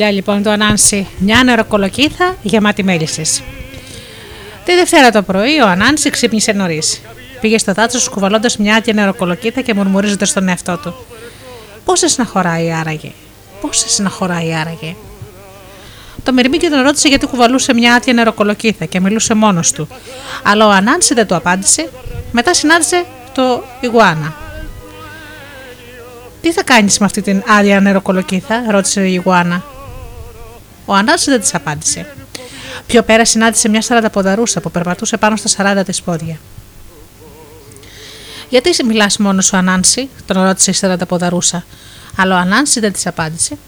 δουλειά λοιπόν του Ανάνση, μια νεροκολοκύθα γεμάτη μέλισσες. Τη Δευτέρα το πρωί ο Ανάνση ξύπνησε νωρίς. Πήγε στο δάτσο κουβαλώντας μια άτια νεροκολοκύθα και μουρμουρίζοντα στον εαυτό του. Πόσες να χωράει άραγε, πόσες να χωράει άραγε. Το Μυρμήγκι τον ρώτησε γιατί κουβαλούσε μια άτια νεροκολοκύθα και μιλούσε μόνος του. Αλλά ο Ανάνση δεν του απάντησε. Μετά συνάντησε το Ιγουάνα. Τι θα κάνεις με αυτή την άδεια νεροκολοκύθα, ρώτησε η Ιγουάνα. Ο Ανάνση δεν της απάντησε. Πιο πέρα συνάντησε μια σαρανταποδαρούσα που περπατούσε πάνω στα 40 της πόδια. Γιατί μιλάς μόνος σου, Ανάνση, τον ρώτησε η σαρανταποδαρούσα. Αλλά ο Ανάνση δεν της απάντησε.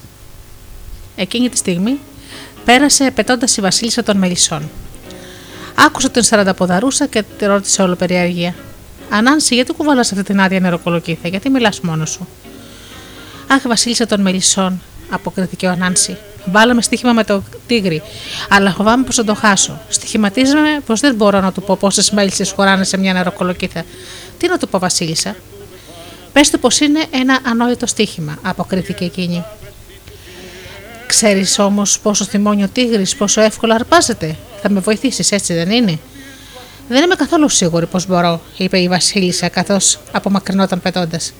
Εκείνη τη στιγμή πέρασε πετώντας η Βασίλισσα των Μελισσών. Άκουσε τον σαρανταποδαρούσα και τη ρώτησε όλο περιέργεια. Ανάνση, γιατί κουβαλάς αυτή την άδεια νεροκολοκύθα, γιατί μιλάς μόνος σου; Αχ, Βασίλισσα των Μελισσών, αποκρίθηκε ο Ανάνση. Βάλαμε στοίχημα με το τίγρη, αλλά φοβάμαι πως θα το χάσω. Στοιχηματίζαμε πως δεν μπορώ να του πω πόσες μέλισσες χωράνε σε μια νεροκολοκύθα. Τι να του πω, Βασίλισσα; Πες του πως είναι ένα ανόητο στοίχημα, αποκρίθηκε εκείνη. Ξέρεις όμως πόσο θυμώνει ο τίγρης, πόσο εύκολα αρπάζεται; Θα με βοηθήσεις, έτσι δεν είναι; Δεν είμαι καθόλου σίγουρη πως μπορώ, είπε η Βασίλισσα, καθώς απομακρυνόταν πετώντας.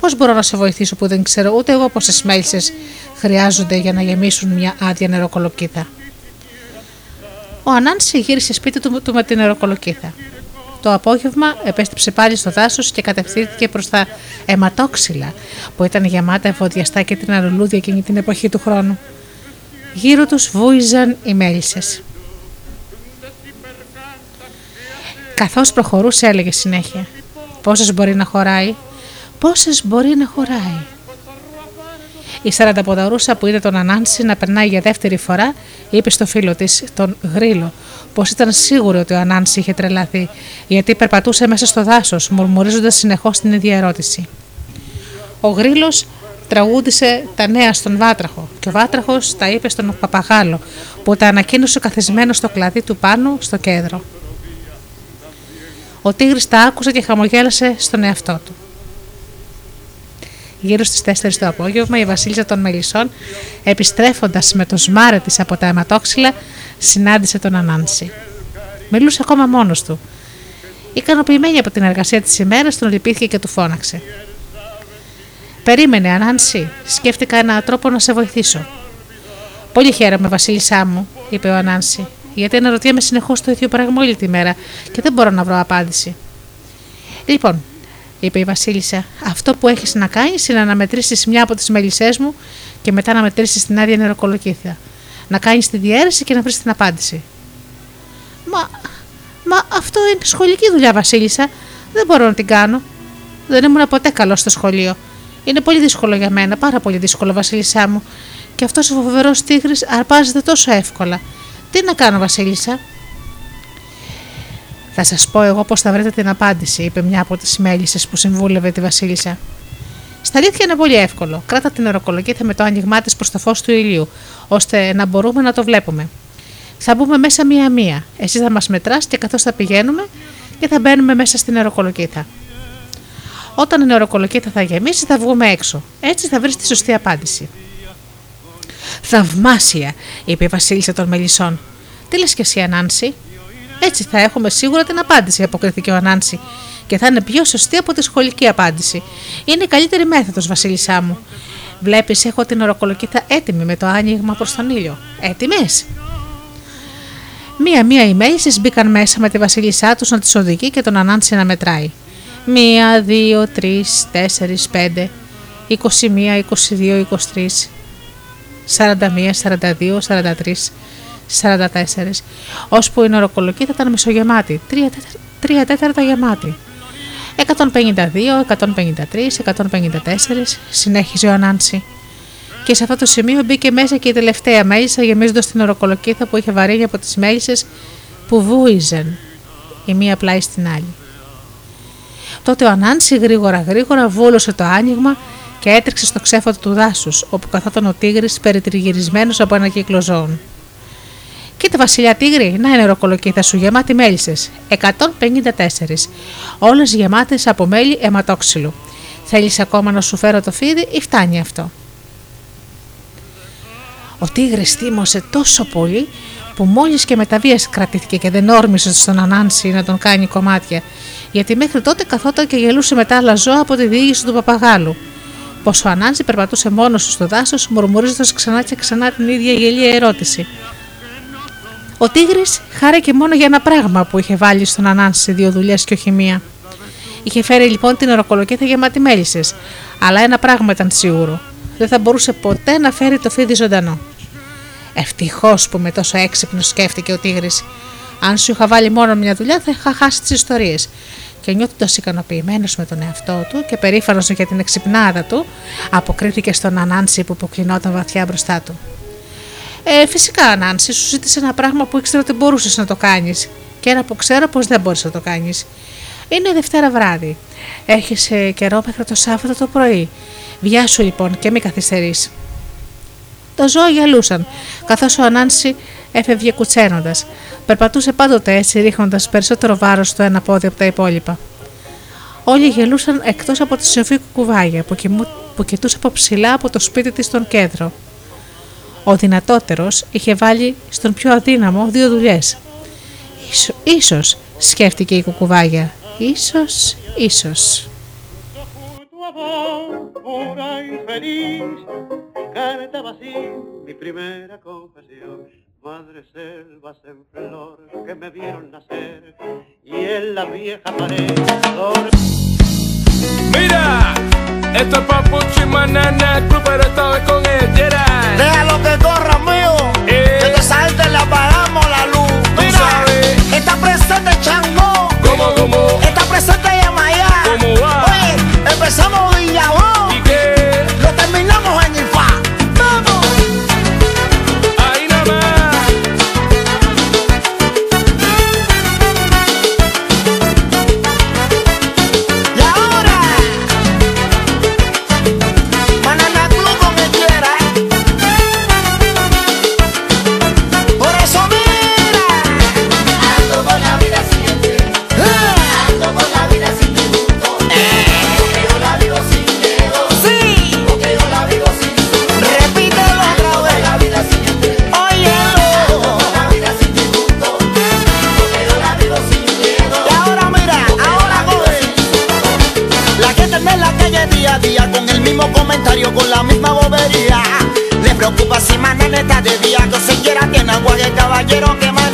Πώς μπορώ να σε βοηθήσω που δεν ξέρω ούτε εγώ πόσες μέλισσες χρειάζονται για να γεμίσουν μια άδεια νεροκολοκύθα. Ο Ανάνση γύρισε σπίτι του, του με την νεροκολοκύθα. Το απόγευμα επέστρεψε πάλι στο δάσος και κατευθύνθηκε προς τα αιματόξυλα που ήταν γεμάτα εφοδιαστά και την αρουλούδια εκείνη την εποχή του χρόνου. Γύρω τους βούιζαν οι μέλισσες. Καθώς προχωρούσε, έλεγε συνέχεια: Πόσες μπορεί να χωράει, πόσες μπορεί να χωράει. Η Σαρανταποδαρούσα που είδε τον Ανάνση να περνάει για δεύτερη φορά, είπε στο φίλο της, τον Γρήλο, πω ήταν σίγουρο ότι ο Ανάνση είχε τρελαθεί, γιατί περπατούσε μέσα στο δάσος, μουρμουρίζοντας συνεχώς την ίδια ερώτηση. Ο Γρήλος τραγούδισε τα νέα στον Βάτραχο και ο Βάτραχος τα είπε στον Παπαγάλο, που τα ανακοίνωσε καθισμένο στο κλαδί του πάνω στο κέντρο. Ο Τίγρης τα άκουσε και χαμογέλασε στον εαυτό του. Γύρω στις 4 το απόγευμα, η Βασίλισσα των Μελισσών, επιστρέφοντας με το σμάρε της από τα αιματόξυλα, συνάντησε τον Ανάνση. Μιλούσε ακόμα μόνος του. Ικανοποιημένη από την εργασία της ημέρας, τον λυπήθηκε και του φώναξε. Περίμενε, Ανάνση, σκέφτηκα έναν τρόπο να σε βοηθήσω. Πολύ χαίρομαι, Βασίλισσά μου, είπε ο Ανάνση, γιατί αναρωτιέμαι συνεχώς το ίδιο πράγμα όλη τη μέρα και δεν μπορώ να βρω απάντηση. Λοιπόν, είπε η Βασίλισσα. Αυτό που έχεις να κάνεις είναι να μετρήσεις μια από τις μελισσέ μου και μετά να μετρήσεις την άδεια νεροκολοκύθια. Να κάνεις τη διαίρεση και να βρεις την απάντηση. Μα, μα αυτό είναι σχολική δουλειά, Βασίλισσα. Δεν μπορώ να την κάνω. Δεν ήμουν ποτέ καλό στο σχολείο. Είναι πολύ δύσκολο για μένα, πάρα πολύ δύσκολο, Βασίλισσά μου. Και αυτός ο φοβερός τίγρης αρπάζεται τόσο εύκολα. Τι να κάνω, Βασίλισσα. Θα σας πω εγώ πώς θα βρείτε την απάντηση, είπε μια από τις μέλισσες που συμβούλευε τη Βασίλισσα. Στα αλήθεια είναι πολύ εύκολο. Κράτα την οροκολογίθα με το άνοιγμά της προς το φως του ηλίου, ώστε να μπορούμε να το βλέπουμε. Θα μπούμε μέσα μία-μία. Εσύ θα μας μετράς και καθώς θα πηγαίνουμε και θα μπαίνουμε μέσα στην νεροκολοκύθα. Όταν η νεροκολοκύθα θα γεμίσει, θα βγούμε έξω. Έτσι θα βρεις τη σωστή απάντηση. Θαυμάσια, είπε η Βασίλισσα των Μελισσών. Τι λες και εσύ, Ανάνση, έτσι θα έχουμε σίγουρα την απάντηση, αποκρίθηκε ο Ανάνση. Και θα είναι πιο σωστή από τη σχολική απάντηση. Είναι η καλύτερη μέθοδος, Βασίλισσά μου. Βλέπεις, έχω την οροκολοκύθα έτοιμη με το άνοιγμα προς τον ήλιο. Έτοιμες; Μία-μία οι μέλισσε μπήκαν μέσα με τη Βασίλισσά τους να τις οδηγεί και τον Ανάνση να μετράει. Μία, δύο, τρεις, τέσσερις, πέντε, είκοσι είκοσι 23, 41, 42, 43, 44, ώσπου η νοροκολοκύθα ήταν μισογεμάτη, 3 τέταρτα γεμάτη. 152, 153, 154, συνέχιζε ο Ανάνση. Και σε αυτό το σημείο μπήκε μέσα και η τελευταία μέλισσα γεμίζοντας την οροκολοκύθα που είχε βαρύνει από τις μέλισσες που βούιζαν η μία πλάι στην άλλη. Τότε ο Ανάνση γρήγορα γρήγορα βούλωσε το άνοιγμα και έτρεξε στο ξέφωτο του δάσους, όπου καθόταν ο τίγρης περιτριγυρισμένος από ένα κύκλο ζώων. Κοίτα, Βασιλιά Τίγρη, να είναι ροκολοκύθα σου γεμάτη μέλισσε. 154. Όλες γεμάτες από μέλι αιματόξυλου. Θέλεις ακόμα να σου φέρω το φίδι ή φτάνει αυτό; Ο τίγρης θύμωσε τόσο πολύ που μόλις και με τα βίας κρατήθηκε και δεν όρμησε στον Ανάνση να τον κάνει κομμάτια, γιατί μέχρι τότε καθόταν και γελούσε με τα άλλα ζώα από τη διήγηση του παπαγάλου. Πως ο Ανάνση περπατούσε μόνος του στο δάσος, μουρμουρίζοντας ξανά και ξανά την ίδια γελία ερώτηση. Ο Τίγρης χάρηκε μόνο για ένα πράγμα που είχε βάλει στον Ανάνση δύο δουλειές και όχι μία. Είχε φέρει λοιπόν την οροκολοκέτα γεμάτη μέλισσες, αλλά ένα πράγμα ήταν σίγουρο. Δεν θα μπορούσε ποτέ να φέρει το φίδι ζωντανό. Ευτυχώς που με τόσο έξυπνο σκέφτηκε ο Τίγρης. Αν σου είχα βάλει μόνο μια δουλειά, θα είχα χάσει τις ιστορίες. Και νιώθοντας ικανοποιημένος με τον εαυτό του και περήφανος για την εξυπνάδα του, αποκρίθηκε στον Ανάνση που αποκλεινόταν βαθιά μπροστά του. Ε, φυσικά, Ανάνση, σου ζήτησε ένα πράγμα που ήξερα ότι μπορούσες να το κάνεις. Και ένα που ξέρω πως δεν μπορείς να το κάνεις. Είναι Δευτέρα βράδυ. Έχεις ε, καιρό μέχρι το Σάββατο το πρωί. Βιάσου λοιπόν και μην καθυστερείς. Τα ζώα γυαλούσαν, καθώς ο Ανάνση έφευγε κουτσένοντας. Περπατούσε πάντοτε έτσι, ρίχνοντας περισσότερο βάρος στο ένα πόδι από τα υπόλοιπα. Όλοι γελούσαν εκτός από τη σοφή κουκουβάγια που, κοιμού, που κοιτούσε από ψηλά από το σπίτι της στον κέντρο. Ο δυνατότερος είχε βάλει στον πιο αδύναμο δύο δουλειές. Ίσως, σκέφτηκε η κουκουβάγια. Ίσως, ίσως. cantaba así mi primera confesión. Madre selvas en flor que me vieron nacer y en la vieja pared. Mira, esto es Papucho y Manana, el club, pero esta vez con el Gerard. Déjalo que corra, mío. Eh. Que te salte le apagamos la luz. Mira, sabes. está presente Chango. ¿Cómo, cómo? Está presente Yamayá. ¿Cómo va? Oye, empezamos Villajón. Con la misma bobería. Le preocupa si mañana está de día, que señora tiene agua de caballero que manía.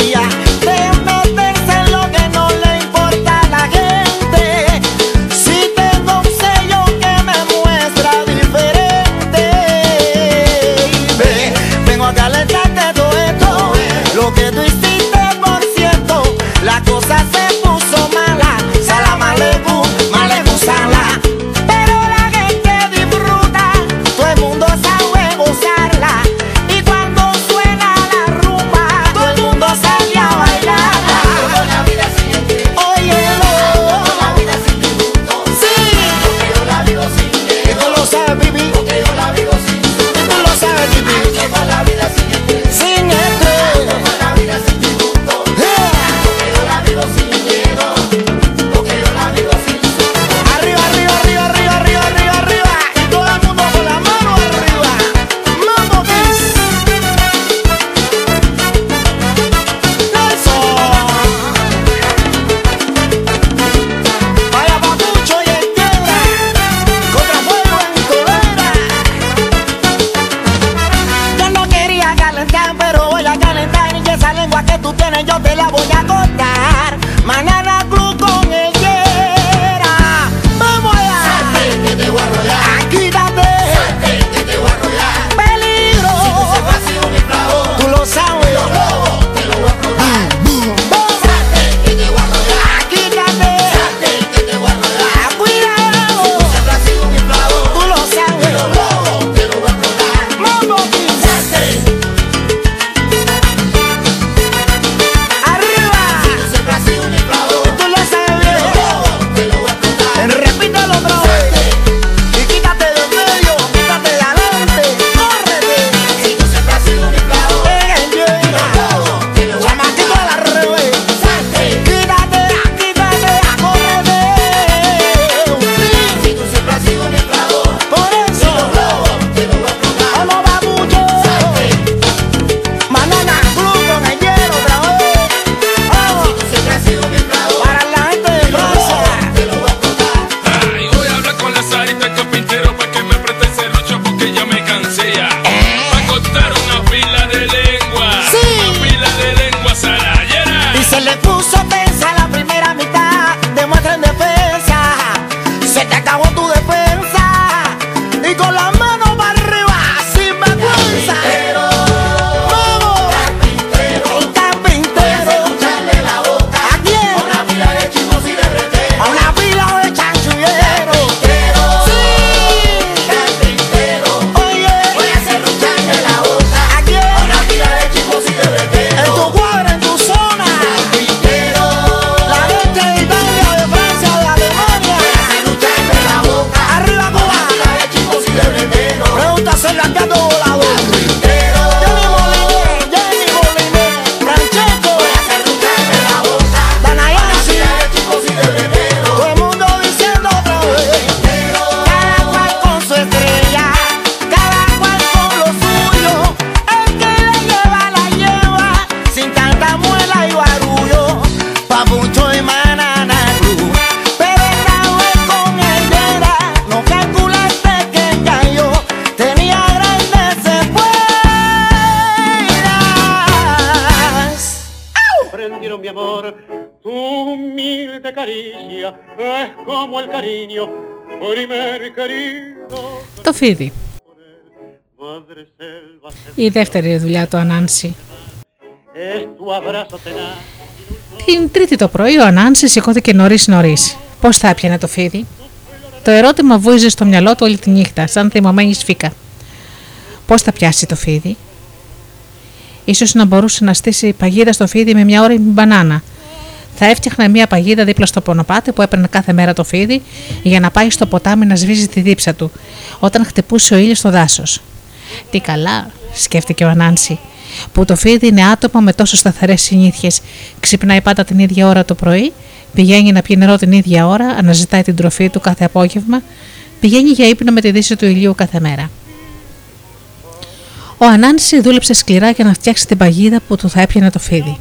Η δεύτερη δουλειά του Ανάνση. es tu abrazo tenaz. Την τρίτη το πρωί ο Ανάνσης σηκώθηκε νωρίς νωρίς. Πώς θα έπιανε το φίδι; Το ερώτημα βούιζε στο μυαλό του όλη τη νύχτα, σαν θυμωμένη σφίκα. Πώς θα πιάσει το φίδι; Ίσως να μπορούσε να στήσει παγίδα στο φίδι με μια ώριμη μπανάνα. Θα έφτιαχνα μια παγίδα δίπλα στο πονοπάτι που έπαιρνε κάθε μέρα το φίδι για να πάει στο ποτάμι να σβήσει τη δίψα του όταν χτυπούσε ο ήλιος στο δάσος. Τι καλά, σκέφτηκε ο Ανάνση, που το φίδι είναι άτομο με τόσο σταθερές συνήθειες. Ξυπνάει πάντα την ίδια ώρα το πρωί, πηγαίνει να πιει νερό την ίδια ώρα, αναζητάει την τροφή του κάθε απόγευμα, πηγαίνει για ύπνο με τη δύση του ηλίου κάθε μέρα. Ο Ανάνση δούλεψε σκληρά για να φτιάξει την παγίδα που του θα έπιανε το φίδι.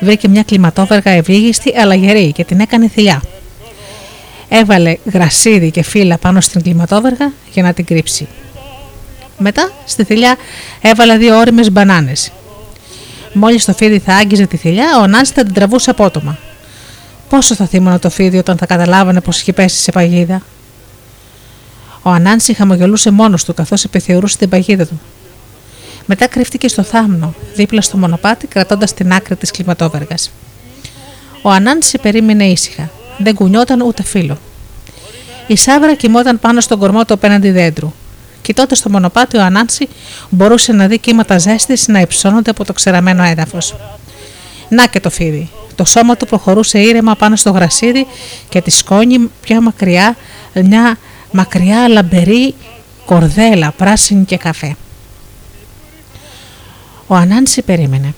Βρήκε μια κλιματόβεργα ευλίγιστη αλλά γερή και την έκανε θηλιά. Έβαλε γρασίδι και φύλλα πάνω στην κλιματόβεργα για να την κρύψει. Μετά στη θηλιά έβαλε δύο όριμες μπανάνες. Μόλις το φίδι θα άγγιζε τη θηλιά, ο Νάνση θα την τραβούσε απότομα. Πόσο θα θύμωνε το φίδι όταν θα καταλάβανε πως είχε πέσει σε παγίδα. Ο Ανάνση χαμογελούσε μόνος του καθώς επιθεωρούσε την παγίδα του. Μετά κρύφτηκε στο θάμνο, δίπλα στο μονοπάτι, κρατώντας την άκρη της κλιματόβεργας. Ο Ανάνση περίμενε ήσυχα. Δεν κουνιόταν ούτε φίλο. Η Σάβρα κοιμόταν πάνω στον κορμό του απέναντι δέντρου. Κοιτώντας το μονοπάτι, ο Ανάνση μπορούσε να δει κύματα ζέστης να υψώνονται από το ξεραμένο έδαφος. Να και το φίδι. Το σώμα του προχωρούσε ήρεμα πάνω στο γρασίδι και τη σκόνη πιο μακριά, μια μακριά λαμπερή κορδέλα, πράσινη και καφέ. Ο Ανάνση περίμενε.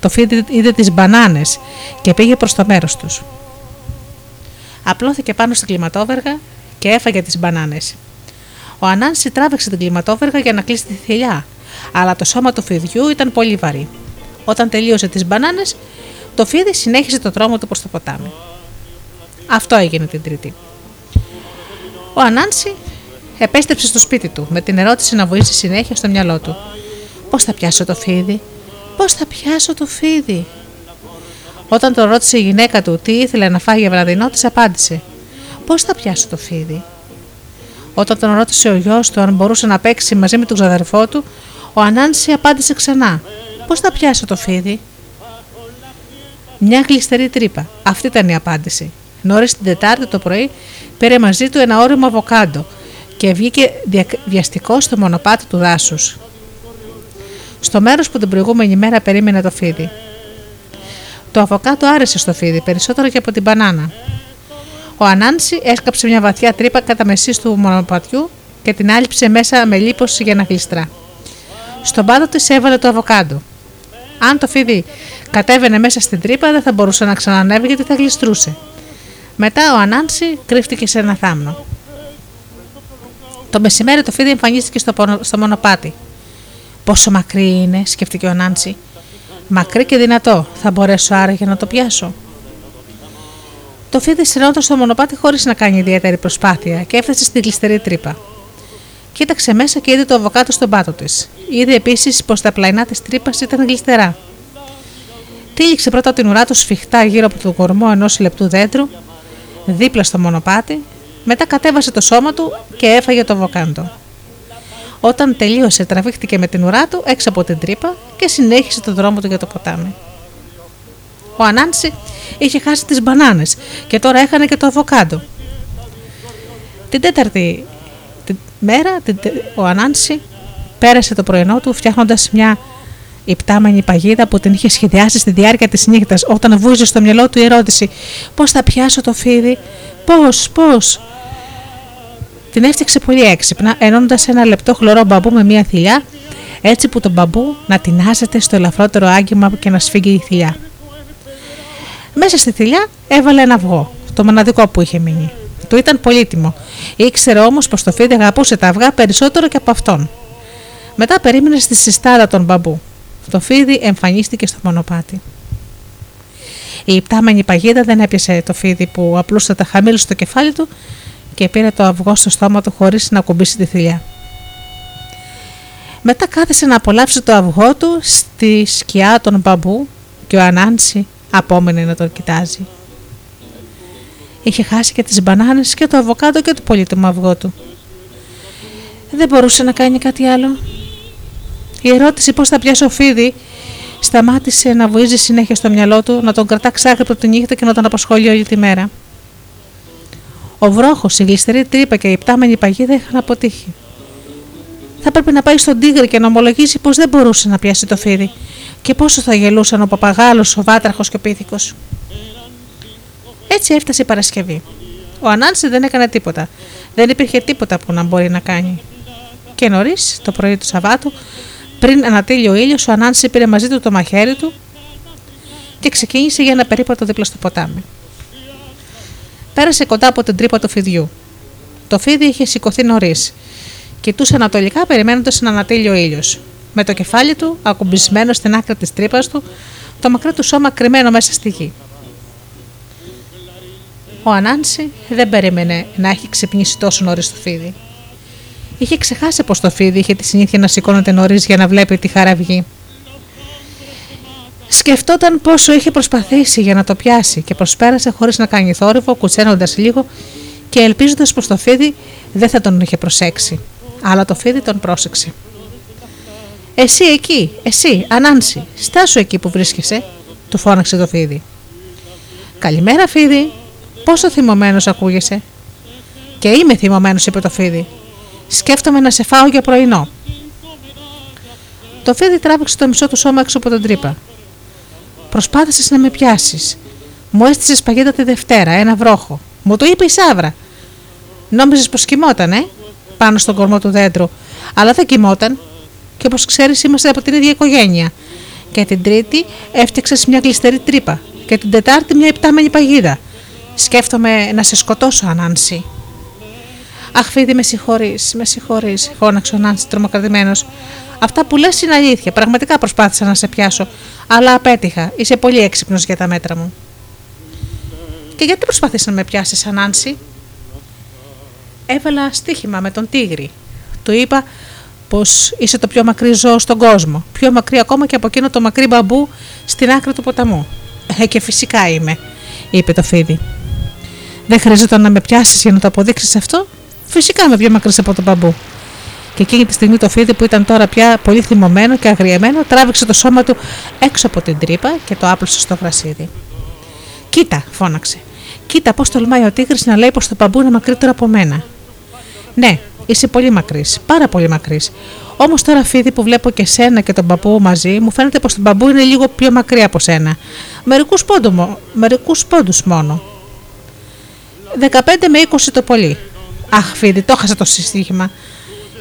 Το φίδι είδε τις μπανάνες και πήγε προς το μέρος τους. Απλώθηκε πάνω στην κλιματόβεργα και έφαγε τις μπανάνες. Ο Ανάνση τράβηξε την κλιματόβεργα για να κλείσει τη θηλιά, αλλά το σώμα του φιδιού ήταν πολύ βαρύ. Όταν τελείωσε τις μπανάνες, το φίδι συνέχισε το δρόμο του προς το ποτάμι. Αυτό έγινε την Τρίτη. Ο Ανάνση επέστρεψε στο σπίτι του με την ερώτηση να βοήσει συνέχεια στο μυαλό του. Πώς θα πιάσω το φίδι, πώς θα πιάσω το φίδι; Όταν το ρώτησε η γυναίκα του τι ήθελε να φάει για βραδινό, της απάντησε: Πώς θα πιάσω το φίδι; Όταν τον ρώτησε ο γιος του αν μπορούσε να παίξει μαζί με τον ξαδερφό του, ο Ανάνση απάντησε ξανά: Πώς θα πιάσω το φίδι; Μια γλιστερή τρύπα. Αυτή ήταν η απάντηση. Νωρίς την Τετάρτη το πρωί πήρε μαζί του ένα όριμο αβοκάντο και βγήκε βιαστικό στο μονοπάτι του δάσους. Στο μέρος που την προηγούμενη μέρα περίμενε το φίδι. Το αβοκάτο άρεσε στο φίδι περισσότερο και από την μπανάνα. Ο Ανάνση έσκαψε μια βαθιά τρύπα κατά μεσής του μονοπατιού και την άλυψε μέσα με λίπωση για να γλιστρά. Στον πάτο της έβαλε το αβοκάντο. Αν το φίδι κατέβαινε μέσα στην τρύπα, δεν θα μπορούσε να ξανανεύει γιατί θα γλιστρούσε. Μετά ο Ανάνση κρύφτηκε σε ένα θάμνο. Το μεσημέρι το φίδι εμφανίστηκε στο, στο μονοπάτι. Πόσο μακρύ είναι, σκέφτηκε ο Ανάνση. Μακρύ και δυνατό. Θα μπορέσω άραγε να το πιάσω. Το φίδι σειρώνονταν στο μονοπάτι χωρίς να κάνει ιδιαίτερη προσπάθεια και έφτασε στην κλειστερή τρύπα. Κοίταξε μέσα και είδε το αβοκάτο στον πάτο της. Είδε επίσης πως τα πλαϊνά της τρύπας ήταν γλιστερά. Τύλιξε πρώτα την ουρά του σφιχτά γύρω από το κορμό ενός λεπτού δέντρου, δίπλα στο μονοπάτι, μετά κατέβασε το σώμα του και έφαγε το αβοκάντο. Όταν τελείωσε, τραβήχτηκε με την ουρά του έξω από την τρύπα και συνέχισε το δρόμο του για το ποτάμι. Ο Ανάνση είχε χάσει τις μπανάνες και τώρα έχανε και το αβοκάντο. Την τέταρτη τη μέρα ο Ανάνση πέρασε το πρωινό του φτιάχνοντας μια υπτάμενη παγίδα που την είχε σχεδιάσει στη διάρκεια της νύχτας όταν βούζε στο μυαλό του η ερώτηση «Πώς θα πιάσω το φίδι, πώς, πώς» Την έφτιαξε πολύ έξυπνα, ενώνοντας ένα λεπτό χλωρό μπαμπού με μία θηλιά, έτσι που το μπαμπού να τεινάζεται στο ελαφρότερο άγγιμα και να σφίγγει η θηλιά. Μέσα στη θηλιά έβαλε ένα αυγό, το μοναδικό που είχε μείνει. Του ήταν πολύτιμο. Ήξερε όμως πως το φίδι αγαπούσε τα αυγά περισσότερο και από αυτόν. Μετά περίμενε στη συστάδα των μπαμπού. Το φίδι εμφανίστηκε στο μονοπάτι. Η υπτάμενη παγίδα δεν έπιασε το φίδι που απλούστατα χαμήλωσε το κεφάλι του και πήρε το αυγό στο στόμα του χωρίς να κουμπίσει τη θηλιά. Μετά κάθισε να απολαύσει το αυγό του στη σκιά των μπαμπού και ο Ανάνση απόμενε να τον κοιτάζει. Είχε χάσει και τις μπανάνες και το αβοκάντο και το πολύτιμο αυγό του. Δεν μπορούσε να κάνει κάτι άλλο. Η ερώτηση πώς θα πιάσει ο φίδι σταμάτησε να βουίζει συνέχεια στο μυαλό του, να τον κρατά ξάγρυπτο τη νύχτα και να τον απασχολεί όλη τη μέρα. Ο βρόχος, η γλιστερή τρύπα και η πτάμενη παγίδα είχαν αποτύχει. Θα έπρεπε να πάει στον τίγρη και να ομολογήσει πως δεν μπορούσε να πιάσει το φίδι και πόσο θα γελούσαν ο παπαγάλος, ο βάτραχος και ο πίθηκος. Έτσι έφτασε η Παρασκευή. Ο Ανάνση δεν έκανε τίποτα. Δεν υπήρχε τίποτα που να μπορεί να κάνει. Και νωρίς, το πρωί του Σαββάτου, πριν ανατύλει ο ήλιος, ο Ανάνση πήρε μαζί του το μαχαίρι του και ξεκίνησε για ένα περίπατο δίπλα στο ποτάμι. Πέρασε κοντά από την τρύπα του φιδιού. Το φίδι είχε σηκωθεί νωρίς. Κοιτούσε ανατολικά περιμένοντας να ανατύλει ο ήλιος. Με το κεφάλι του, ακουμπισμένος στην άκρη της τρύπας του, το μακρύ του σώμα κρυμμένο μέσα στη γη. Ο Ανάνση δεν περίμενε να έχει ξυπνήσει τόσο νωρίς το φίδι. Είχε ξεχάσει πως το φίδι είχε τη συνήθεια να σηκώνεται νωρίς για να βλέπει τη χαραυγή. Σκεφτόταν πόσο είχε προσπαθήσει για να το πιάσει και προσπέρασε χωρίς να κάνει θόρυβο, κουτσένοντας λίγο και ελπίζοντας πως το φίδι δεν θα τον είχε προσέξει. Αλλά το φίδι τον πρόσεξε. Εσύ εκεί, εσύ, Ανάνση, στάσου εκεί που βρίσκεσαι, του φώναξε το φίδι. Καλημέρα, φίδι, πόσο θυμωμένος ακούγεσαι; Και είμαι θυμωμένος, είπε το φίδι. Σκέφτομαι να σε φάω για πρωινό. Το φίδι τράβηξε το μισό του σώμα έξω από τον τρύπα. Προσπάθησες να με πιάσεις. Μου έστησες παγίδα τη Δευτέρα, ένα βρόχο. Μου το είπε η Σάβρα. Νόμιζες πως κοιμόταν, ε, πάνω στον κορμό του δέντρου. Αλλά δεν κοιμόταν. Και όπως ξέρεις, είμαστε από την ίδια οικογένεια. Και την Τρίτη έφτιαξε μια κλειστερή τρύπα. Και την Τετάρτη μια υπτάμενη παγίδα. Σκέφτομαι να σε σκοτώσω, Ανάνση. Αχ, φίδι, με συγχωρείς, με συγχωρείς, φώναξε ο Νάνση τρομοκρατημένος. Αυτά που λες είναι αλήθεια. Πραγματικά προσπάθησα να σε πιάσω, αλλά απέτυχα. Είσαι πολύ έξυπνος για τα μέτρα μου. Και γιατί προσπαθείς να με πιάσεις, Ανάνση; Έβαλα στοίχημα με τον τίγρη. Του είπα πως είσαι το πιο μακρύ ζώο στον κόσμο. Πιο μακρύ ακόμα και από εκείνο το μακρύ μπαμπού στην άκρη του ποταμού. Ε, και φυσικά είμαι, είπε το φίδι. Δεν χρειάζεται να με πιάσεις για να το αποδείξεις αυτό. Φυσικά είμαι πιο μακρύς από τον μπαμπού. Και εκείνη τη στιγμή το φίδι που ήταν τώρα πια πολύ θυμωμένο και αγριεμένο τράβηξε το σώμα του έξω από την τρύπα και το άπλωσε στο γρασίδι. Κοίτα, φώναξε. Κοίτα πώς τολμάει ο τίγρης να λέει πως το μπαμπού είναι μακρύτερο από μένα. Ναι, είσαι πολύ μακρύς, πάρα πολύ μακρύς. Όμως τώρα, φίδι που βλέπω και σένα και τον μπαμπού μαζί, μου φαίνεται πως το μπαμπού είναι λίγο πιο μακριά από σένα. Μερικούς πόντου μόνο. 15 με 20 το πολύ. Αχ, φίδι, το χάσα το συστήχημα.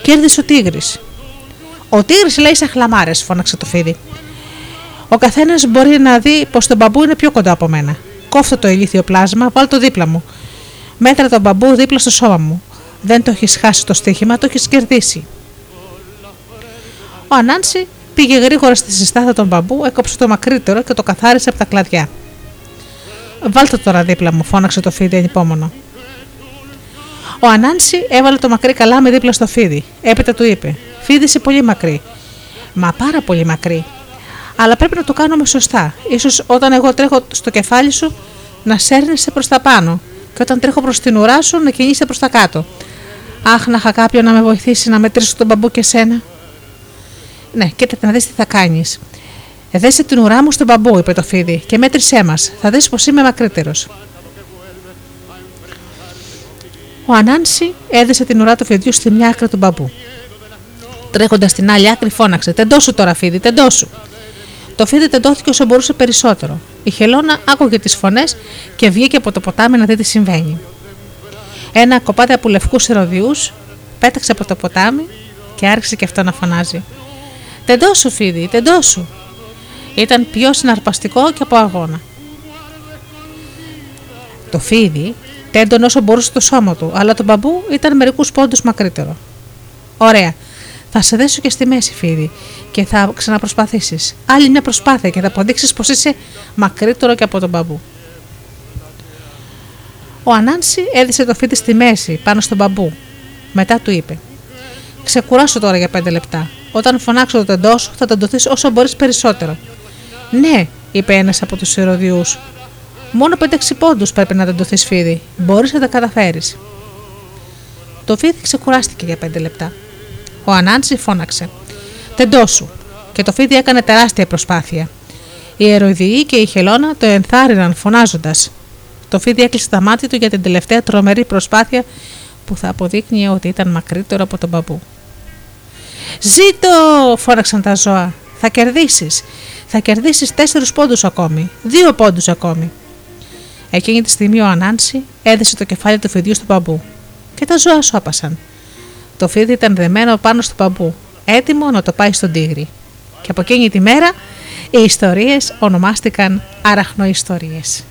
Κέρδισε ο τίγρης. Ο τίγρης λέει σε χλαμάρες, φώναξε το φίδι. Ο καθένας μπορεί να δει πως το μπαμπού είναι πιο κοντά από μένα. Κόφτω το ηλίθιο πλάσμα, βάλ το δίπλα μου. Μέτρα τον μπαμπού δίπλα στο σώμα μου. Δεν το έχεις χάσει το στοίχημα, το έχεις κερδίσει. Ο Ανάνση πήγε γρήγορα στη συστάδα των μπαμπού, έκοψε το μακρύτερο και το καθάρισε από τα κλαδιά. Βάλτε τώρα δίπλα μου, φώναξε το φίδι ανυπόμονο. Ο Ανάνση έβαλε το μακρύ καλάμι δίπλα στο φίδι. Έπειτα του είπε: Φίδι είσαι πολύ μακρύ. Μα πάρα πολύ μακρύ. Αλλά πρέπει να το κάνουμε σωστά. σω όταν εγώ τρέχω στο κεφάλι σου να σέρνεσαι προς τα πάνω. Και όταν τρέχω προς την ουρά σου να κινείσαι προς τα κάτω. Αχ, να είχα κάποιον να με βοηθήσει να μετρήσω τον μπαμπού και σένα. Ναι, κοίτατε να δεις τι θα κάνεις. Δέσε την ουρά μου στον μπαμπού, είπε το φίδι, και μέτρησέ μας. Θα δεις πως είμαι μακρύτερος. Ο Ανάνση έδεσε την ουρά του φιδιού στη μια άκρη του μπαμπού. Τρέχοντας στην άλλη άκρη, φώναξε: Τεντώσου τώρα, φίδι, τεντώσου. Το φίδι τεντώθηκε όσο μπορούσε περισσότερο. Η Χελώνα άκουγε τις φωνές και βγήκε από το ποτάμι να δει τι συμβαίνει. Ένα κοπάδι από λευκούς ερωδιού πέταξε από το ποτάμι και άρχισε και αυτό να φωνάζει. Τεντώσου, φίδι, τεντώσου. Ήταν πιο συναρπαστικό και από αγώνα. Το φίδι τέντον όσο μπορούσε το σώμα του, αλλά το μπαμπού ήταν μερικούς πόντους μακρύτερο. Ωραία. Θα σε δέσω και στη μέση, φίδι, και θα ξαναπροσπαθήσεις. Άλλη μια προσπάθεια και θα αποδείξεις πως είσαι μακρύτερο και από τον μπαμπού. Ο Ανάνση έδισε το φίδι στη μέση, πάνω στον μπαμπού. Μετά του είπε: Ξεκουράσω τώρα για πέντε λεπτά. Όταν φωνάξω το τεντός σου, θα τεντωθείς όσο μπορείς περισσότερο. Ναι, είπε ένας από τους ηρωδιούς. Μόνο 5-6 πόντους πρέπει να τεντωθείς φίδι. Μπορείς να τα καταφέρεις. Το φίδι ξεκουράστηκε για 5 λεπτά. Ο Ανάντσι φώναξε. Τεντώσου. Και το φίδι έκανε τεράστια προσπάθεια. Οι ερωδιοί και η χελώνα το ενθάρρυναν φωνάζοντας. Το φίδι έκλεισε τα μάτια του για την τελευταία τρομερή προσπάθεια που θα αποδείκνυε ότι ήταν μακρύτερο από τον μπαμπού. Ζήτω! φώναξαν τα ζώα. Θα κερδίσεις. Θα κερδίσεις τέσσερις πόντους ακόμη. Δύο πόντους ακόμη. Εκείνη τη στιγμή ο Ανάνση έδεσε το κεφάλι του φιδιού στον μπαμπού και τα ζώα σώπασαν. Το φίδι ήταν δεμένο πάνω στο μπαμπού, έτοιμο να το πάει στον τίγρη. Και από εκείνη τη μέρα οι ιστορίες ονομάστηκαν αραχνοϊστορίες.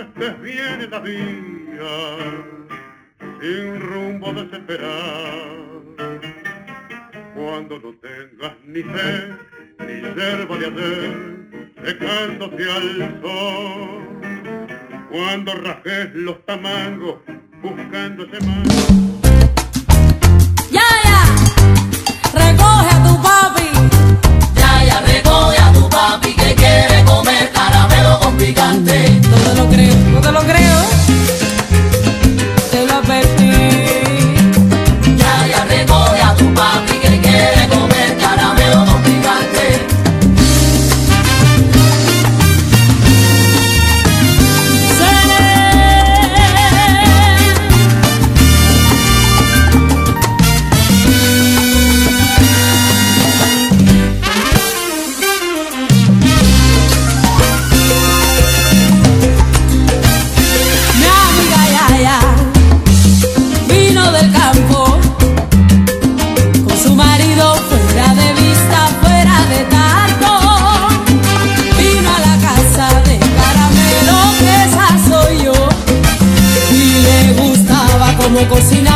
Estés bien en la vida, sin rumbo desesperar. Cuando no tengas ni fe, ni yerba de hacer, secándose al sol. Cuando rajes los tamangos, buscando ese mar. Ya, ya, recoge gigante. Todo lo creo, todo lo creo. de cocina.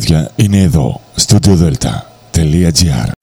Τραγούδια είναι εδώ, studiodelta.gr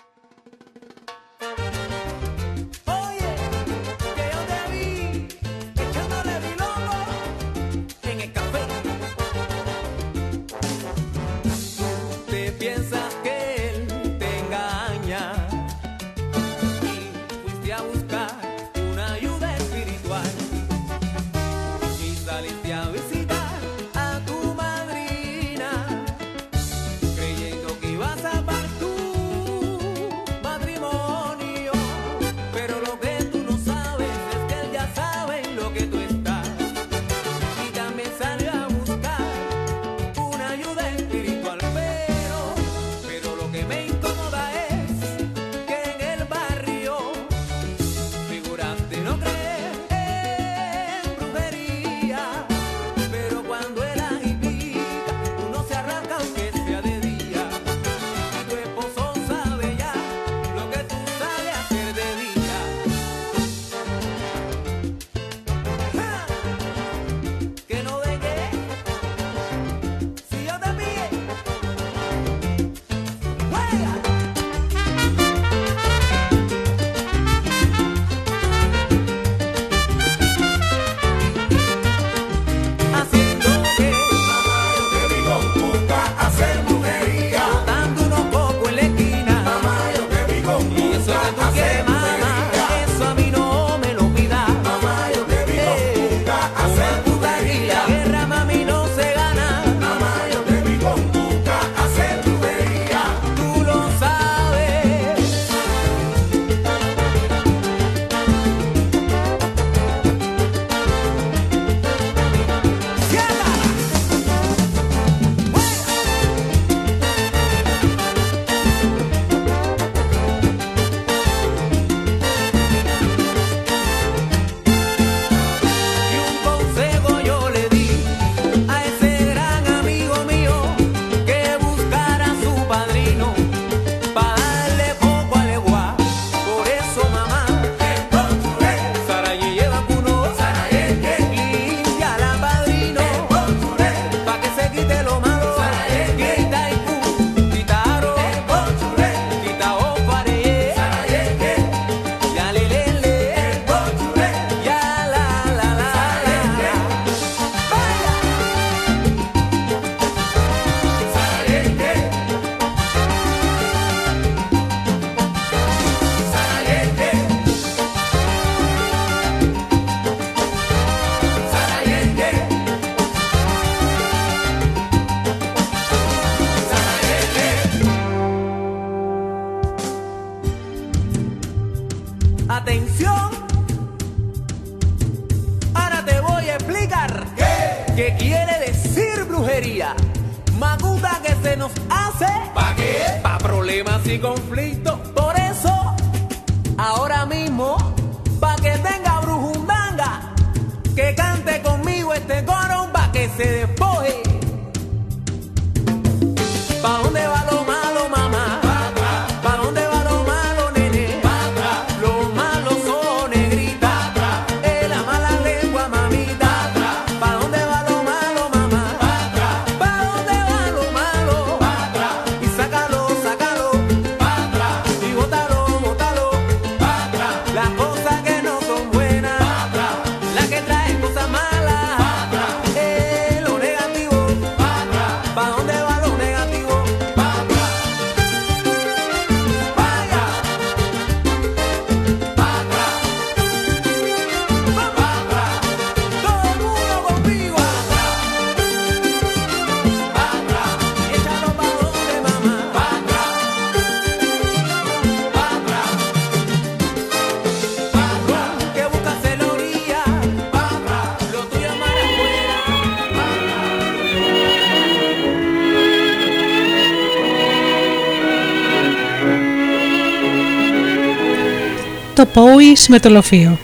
το Πόη με το Λοφείο.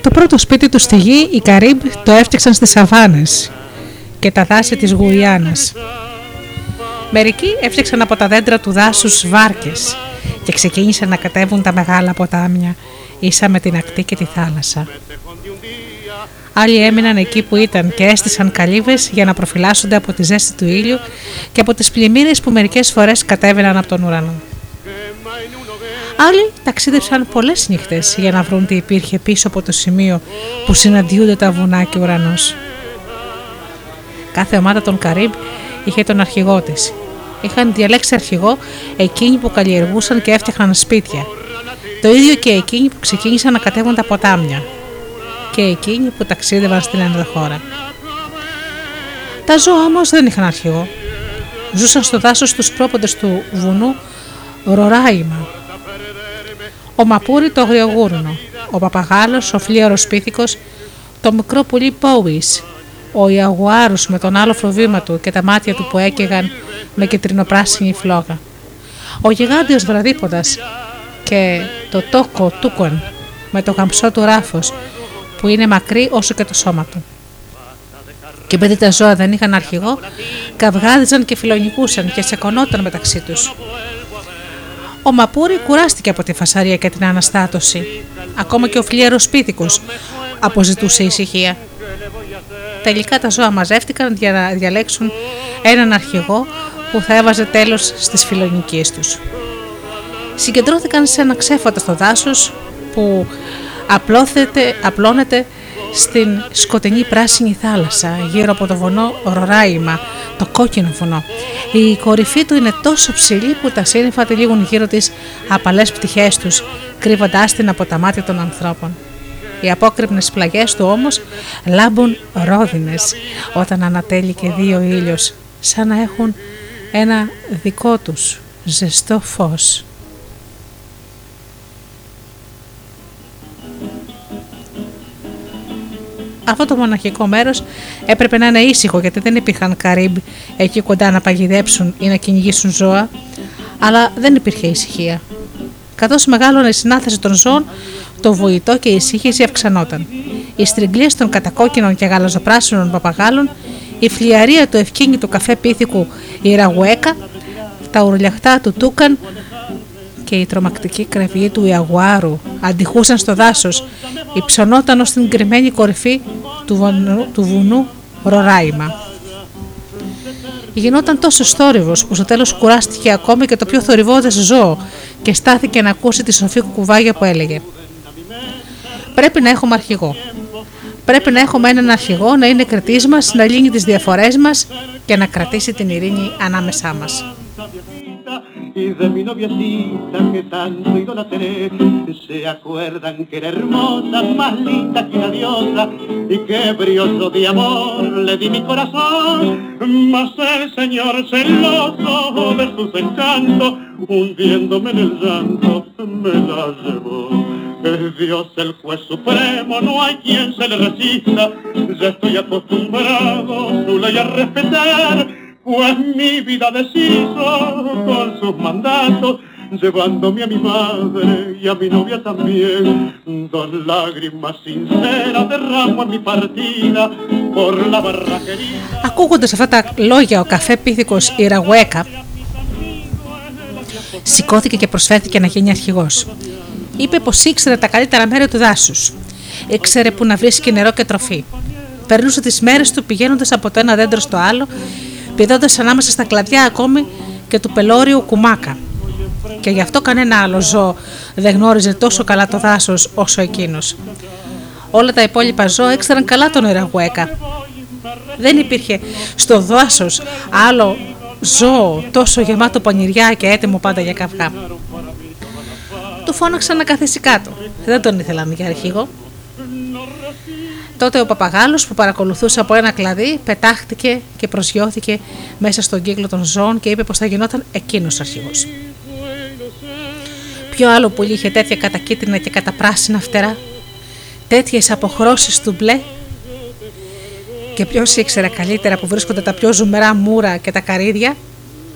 Το πρώτο σπίτι του στη γη οι Καρύμπ το έφτιαξαν στις σαβάνες και τα δάση της Γουιάνας. Μερικοί έφτιαξαν από τα δέντρα του δάσους βάρκες και ξεκίνησαν να κατέβουν τα μεγάλα ποτάμια ίσα με την ακτή και τη θάλασσα. Άλλοι έμειναν εκεί που ήταν και έστησαν καλύβες για να προφυλάσσονται από τη ζέστη του ήλιου και από τις πλημμύρες που μερικές φορές κατέβαιναν από τον ουρανό. Άλλοι ταξίδεψαν πολλές νύχτες για να βρουν τι υπήρχε πίσω από το σημείο που συναντιούνται τα βουνά και ο ουρανός. Κάθε ομάδα των Καρύμπ είχε τον αρχηγό της. Είχαν διαλέξει αρχηγό εκείνοι που καλλιεργούσαν και έφτιαχναν σπίτια. Το ίδιο και εκείνοι που ξεκίνησαν να κατέβουν τα ποτάμια. Και εκείνοι που ταξίδευαν στην ενδοχώρα. Τα ζώα όμως δεν είχαν αρχηγό. Ζούσαν στο δάσος στου πρόποντε του βουνού Ροράιμα ο Μαπούρη το αγριογούρνο, ο Παπαγάλος, ο φλίαρος πίθηκος, το μικρό πουλί Πόουις, ο Ιαγουάρους με τον άλλο φροβήμα του και τα μάτια του που έκαιγαν με κεντρινοπράσινη φλόγα, ο γιγάντιος βραδίποδας και το τόκο τούκον με το γαμψό του ράφος που είναι μακρύ όσο και το σώμα του. Και επειδή τα ζώα δεν είχαν αρχηγό, καυγάδιζαν και φιλονικούσαν και σεκωνόταν μεταξύ τους. Ο Μαπούρη κουράστηκε από τη φασαρία και την αναστάτωση. Ακόμα και ο φλιέρος πίθηκος αποζητούσε ησυχία. Τελικά τα ζώα μαζεύτηκαν για να διαλέξουν έναν αρχηγό που θα έβαζε τέλος στις φιλονικίες τους. Συγκεντρώθηκαν σε ένα ξέφωτα στο δάσος που απλώνεται στην σκοτεινή πράσινη θάλασσα γύρω από το βονό Ροράιμα, το κόκκινο βουνό. Η κορυφή του είναι τόσο ψηλή που τα σύννεφα τυλίγουν γύρω της απαλές πτυχές τους, κρύβοντάς την από τα μάτια των ανθρώπων. Οι απόκρυπνες πλαγιές του όμως λάμπουν ρόδινες όταν ανατέλει και δύο ήλιος, σαν να έχουν ένα δικό τους ζεστό φως. Αυτό το μοναχικό μέρος έπρεπε να είναι ήσυχο γιατί δεν υπήρχαν καρύμπ εκεί κοντά να παγιδέψουν ή να κυνηγήσουν ζώα, αλλά δεν υπήρχε ησυχία. Καθώς μεγάλωνε η συνάθεση των ζώων, το βουητό και η ησύχηση αυξανόταν. Οι στριγκλίε των κατακόκκινων και γαλαζοπράσινων παπαγάλων, η φλιαρία του ευκίνητου καφέ πίθηκου η ραγουέκα, τα ουρλιαχτά του τούκαν και η τρομακτική κραυγή του Ιαγουάρου αντιχούσαν στο δάσος, υψωνόταν ως την κρυμμένη κορυφή του, βουνού, του βουνού Ροράιμα. Γινόταν τόσο θόρυβος που στο τέλος κουράστηκε ακόμη και το πιο θορυβόδες ζώο και στάθηκε να ακούσει τη σοφή κουβάγια που έλεγε «Πρέπει να έχουμε αρχηγό. Πρέπει να έχουμε έναν αρχηγό να είναι κριτής μας, να λύνει τις διαφορές μας και να κρατήσει την ειρήνη ανάμεσά μας» y de mi noviecita que tanto idolatré. Se acuerdan que era hermosa, más linda que una diosa, y que brioso de amor le di mi corazón. Mas el señor celoso de sus encantos, hundiéndome en el llanto, me la llevó. Es Dios el juez supremo, no hay quien se le resista, ya estoy acostumbrado su ley a respetar pues mi vida deshizo con sus mandatos, llevándome a mi madre y a mi novia también. Dos lágrimas sinceras derramo en mi partida por la barraquería. Ακούγοντας αυτά τα λόγια ο καφέ πίθηκος Ιραγουέκα σηκώθηκε και προσφέρθηκε να γίνει αρχηγός. Είπε πως ήξερε τα καλύτερα μέρη του δάσους. Ήξερε που να βρίσκει νερό και τροφή. Περνούσε τις μέρες του πηγαίνοντας από το ένα δέντρο στο άλλο πηδώντας ανάμεσα στα κλαδιά ακόμη και του πελώριου κουμάκα. Και γι' αυτό κανένα άλλο ζώο δεν γνώριζε τόσο καλά το δάσος όσο εκείνος. Όλα τα υπόλοιπα ζώα ήξεραν καλά τον Ιραγουέκα. Δεν υπήρχε στο δάσος άλλο ζώο τόσο γεμάτο πονηριά και έτοιμο πάντα για καυγά. Του φώναξαν να καθίσει κάτω. Δεν τον ήθελαν για αρχηγό. Τότε ο παπαγάλος που παρακολουθούσε από ένα κλαδί πετάχτηκε και προσγειώθηκε μέσα στον κύκλο των ζώων και είπε πως θα γινόταν εκείνος αρχηγός. Ποιο άλλο πουλί είχε τέτοια κατακίτρινα και καταπράσινα φτερά, τέτοιες αποχρώσεις του μπλε και ποιος ήξερε καλύτερα που βρίσκονται τα πιο ζουμερά μούρα και τα καρύδια,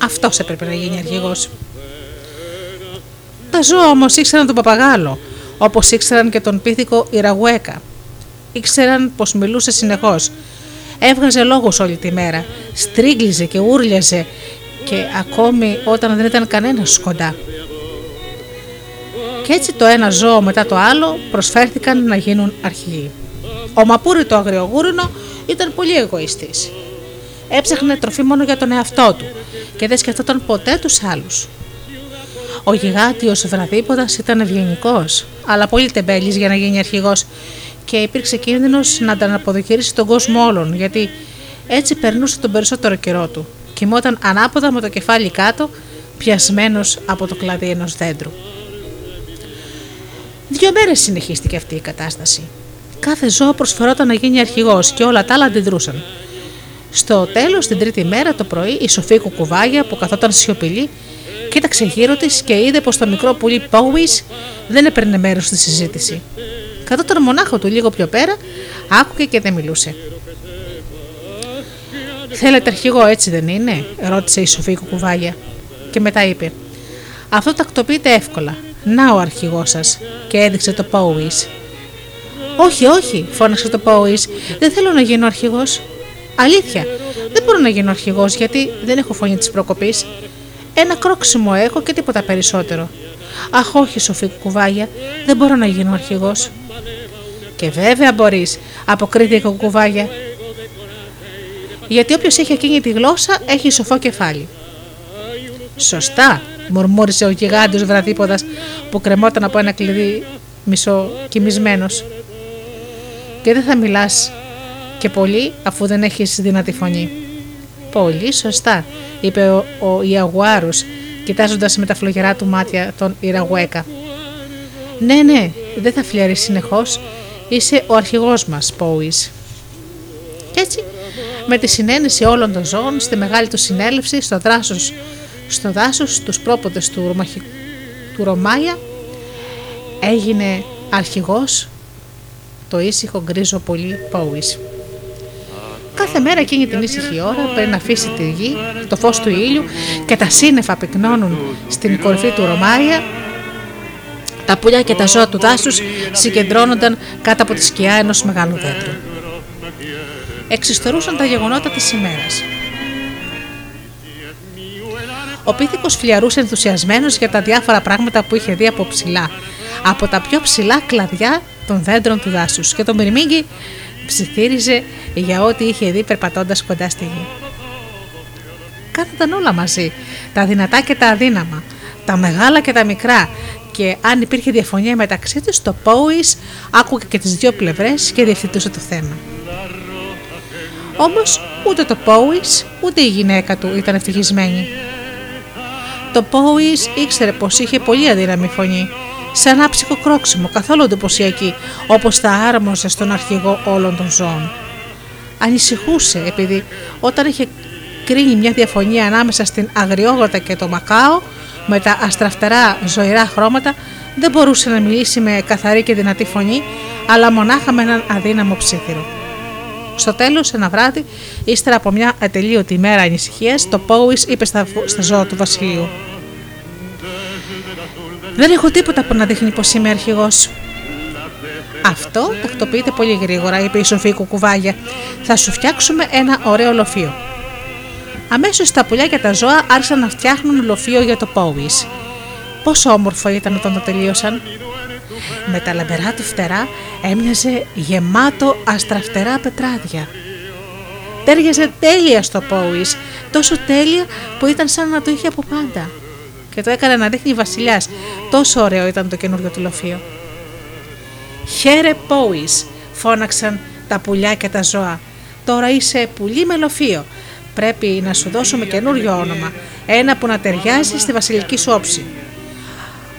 αυτός έπρεπε να γίνει αρχηγός. Τα ζώα όμως ήξεραν τον παπαγάλο, όπως ήξεραν και τον πίθηκο Ιραγουέκα, ήξεραν πως μιλούσε συνεχώς. Έβγαζε λόγους όλη τη μέρα, στρίγγλιζε και ούρλιαζε και ακόμη όταν δεν ήταν κανένας κοντά. Και έτσι το ένα ζώο μετά το άλλο προσφέρθηκαν να γίνουν αρχηγοί. Ο Μαπούρη το αγριογούρινο ήταν πολύ εγωιστής. Έψαχνε τροφή μόνο για τον εαυτό του και δεν σκεφτόταν ποτέ τους άλλους. Ο γιγάντιος βραδίποδας ήταν ευγενικός, αλλά πολύ τεμπέλης για να γίνει αρχηγός και υπήρξε κίνδυνος να τον αποδοκυρίσει τον κόσμο όλων, γιατί έτσι περνούσε τον περισσότερο καιρό του. Κοιμόταν ανάποδα με το κεφάλι κάτω, πιασμένος από το κλαδί ενός δέντρου. Δύο μέρες συνεχίστηκε αυτή η κατάσταση. Κάθε ζώο προσφερόταν να γίνει αρχηγός και όλα τα άλλα αντιδρούσαν. Στο τέλος, την τρίτη μέρα το πρωί, η Σοφή Κουκουβάγια που καθόταν σιωπηλή, κοίταξε γύρω της και είδε πως το μικρό πουλί Πόουι δεν έπαιρνε μέρος στη συζήτηση. Καθόταν μονάχο του λίγο πιο πέρα, άκουγε και δεν μιλούσε. Θέλετε αρχηγό, έτσι δεν είναι, ρώτησε η Σοφή Κουκουβάγια. Και μετά είπε: Αυτό τακτοποιείται εύκολα. Να ο αρχηγός σας, και έδειξε το Πόουι. Όχι, όχι, φώναξε το Πόουι. Δεν θέλω να γίνω αρχηγός. Αλήθεια, δεν μπορώ να γίνω αρχηγός γιατί δεν έχω φωνή της προκοπής. Ένα κρόξιμο έχω και τίποτα περισσότερο. Αχ, όχι, Σοφή κουβάγια, δεν μπορώ να γίνω αρχηγός. Και βέβαια μπορείς, αποκρίθηκε η κουκουβάγια. Γιατί όποιος έχει εκείνη τη γλώσσα έχει σοφό κεφάλι. Σωστά, μουρμούρισε ο γιγάντιος βραδίποδα που κρεμόταν από ένα κλειδί μισοκοιμισμένο. Και δεν θα μιλάς και πολύ αφού δεν έχεις δυνατή φωνή. Πολύ σωστά, είπε ο, ο Ιαγουάρος, κοιτάζοντας με τα φλογερά του μάτια τον Ιραγουέκα. Ναι, ναι, δεν θα φλιαρείς συνεχώς, είσαι ο αρχηγός μας, Πόης. Κι έτσι, με τη συνένεση όλων των ζώων, στη μεγάλη τους συνέλευση, στο δάσος, στο δάσος, στους πρόποδες του, Ρωμαχι... του Ρωμάια, έγινε αρχηγός το ήσυχο γκρίζο πολύ Πόης. Κάθε μέρα εκείνη την ήσυχη ώρα πριν να αφήσει τη γη, το φως του ήλιου και τα σύννεφα πυκνώνουν στην κορυφή του Ρωμάια, τα πουλιά και τα ζώα του δάσους συγκεντρώνονταν κάτω από τη σκιά ενός μεγάλου δέντρου. Εξιστορούσαν τα γεγονότα της ημέρας. Ο πίθηκος φλιαρούσε ενθουσιασμένος για τα διάφορα πράγματα που είχε δει από ψηλά, από τα πιο ψηλά κλαδιά των δέντρων του δάσους και το Μυρμήγκι ψιθύριζε για ό,τι είχε δει περπατώντας κοντά στη γη. Κάθονταν όλα μαζί, τα δυνατά και τα αδύναμα, τα μεγάλα και τα μικρά και αν υπήρχε διαφωνία μεταξύ τους, το Πόης άκουγε και τις δύο πλευρές και διευθυντούσε το θέμα. Όμως ούτε το Πόης ούτε η γυναίκα του ήταν ευτυχισμένοι. Το Πόης ήξερε πως είχε πολύ αδύναμη φωνή σε ένα ψυχο κρόξιμο, καθόλου εντυπωσιακή, όπως θα άρμοζε στον αρχηγό όλων των ζώων. Ανησυχούσε επειδή όταν είχε κρίνει μια διαφωνία ανάμεσα στην αγριόγοτα και το μακάο με τα αστραφτερά ζωηρά χρώματα δεν μπορούσε να μιλήσει με καθαρή και δυνατή φωνή αλλά μονάχα με έναν αδύναμο ψήθυρο. Στο τέλος, ένα βράδυ, ύστερα από μια ατελείωτη ημέρα ανησυχίας, το Πόουις είπε στα, στα ζώα του βασιλείου δεν έχω τίποτα που να δείχνει πως είμαι αρχηγός. Αυτό τακτοποιείται πολύ γρήγορα, είπε η Σοφή Κουκουβάγια. Θα σου φτιάξουμε ένα ωραίο λοφείο. Αμέσως τα πουλιά και τα ζώα άρχισαν να φτιάχνουν λοφείο για το Πόουι. Πόσο όμορφο ήταν όταν το τελείωσαν. Με τα λαμπερά του φτερά έμοιαζε γεμάτο αστραφτερά πετράδια. Τέριαζε τέλεια στο Πόουι, τόσο τέλεια που ήταν σαν να το είχε από πάντα και το έκανε να δείχνει βασιλιάς. Τόσο ωραίο ήταν το καινούργιο του λοφείο. Χαίρε Πόη, φώναξαν τα πουλιά και τα ζώα. Τώρα είσαι πουλί με λοφείο. Πρέπει να σου δώσουμε καινούριο όνομα. Ένα που να ταιριάζει στη βασιλική σου όψη.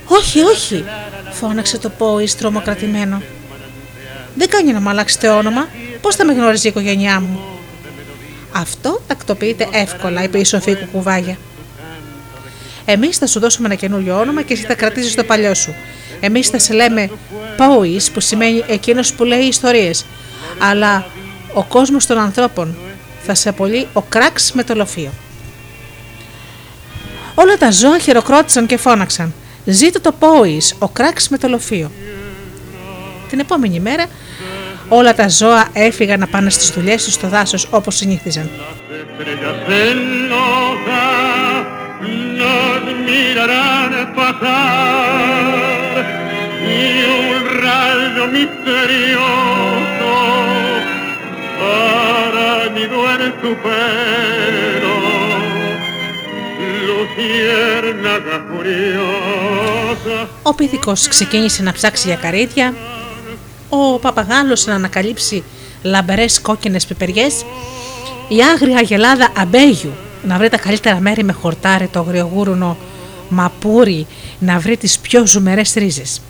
Όχι, όχι, φώναξε το Πόη τρομοκρατημένο. Δεν κάνει να μου αλλάξετε όνομα. Πώς θα με γνώριζε η οικογένειά μου; Αυτό τακτοποιείται εύκολα, είπε η Σοφή Κουκουβάγια. Εμείς θα σου δώσουμε ένα καινούριο όνομα και εσύ θα κρατήσεις το παλιό σου. Εμείς θα σε λέμε Πόη, που σημαίνει εκείνος που λέει ιστορίες. Αλλά ο κόσμος των ανθρώπων θα σε απολύει ο κράξ με το λοφείο. Όλα τα ζώα χειροκρότησαν και φώναξαν. Ζήτω το Πόη, ο κράξ με το λοφείο. Την επόμενη μέρα όλα τα ζώα έφυγαν να πάνε στις δουλειές τους στο δάσος όπως συνήθιζαν nos mirarán pasar y un rayo misterioso para anidó en tu pelo, luciérnaga furiosa. Ο πίθηκος ξεκίνησε να ψάξει για καρύδια, ο παπαγάλος να ανακαλύψει λαμπερές κόκκινες πιπεριές, η άγρια γελάδα αμπέγιου να βρει τα καλύτερα μέρη με χορτάρι το αγριογούρουνο μαπούρι να βρει τις πιο ζουμερές ρίζες.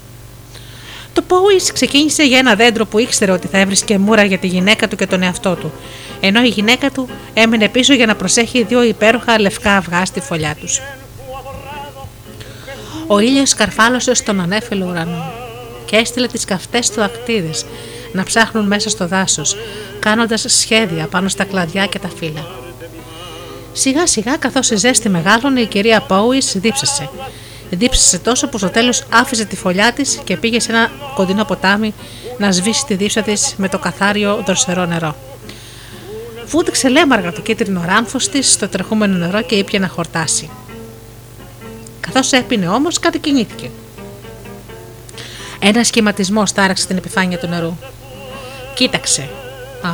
Το Πόης ξεκίνησε για ένα δέντρο που ήξερε ότι θα έβρισκε μούρα για τη γυναίκα του και τον εαυτό του, ενώ η γυναίκα του έμεινε πίσω για να προσέχει δύο υπέροχα λευκά αυγά στη φωλιά τους. Ο ήλιος καρφάλωσε στον ανέφελο ουρανό και έστειλε τις καυτές του ακτίδες να ψάχνουν μέσα στο δάσος, κάνοντας σχέδια πάνω στα κλαδιά και τα φύλλα. Σιγά σιγά καθώς η ζέστη μεγάλωνε η κυρία Πόουις δίψασε. Δίψασε τόσο που στο τέλος άφησε τη φωλιά της και πήγε σε ένα κοντινό ποτάμι να σβήσει τη δίψα της με το καθάριο δροσερό νερό. Βούτυξε λέμαργα το κίτρινο ράμφος της στο τρεχούμενο νερό και ήπια να χορτάσει. Καθώς έπινε όμως, κατεκινήθηκε. Ένας σχηματισμός τάραξε την επιφάνεια του νερού. Κοίταξε. Α,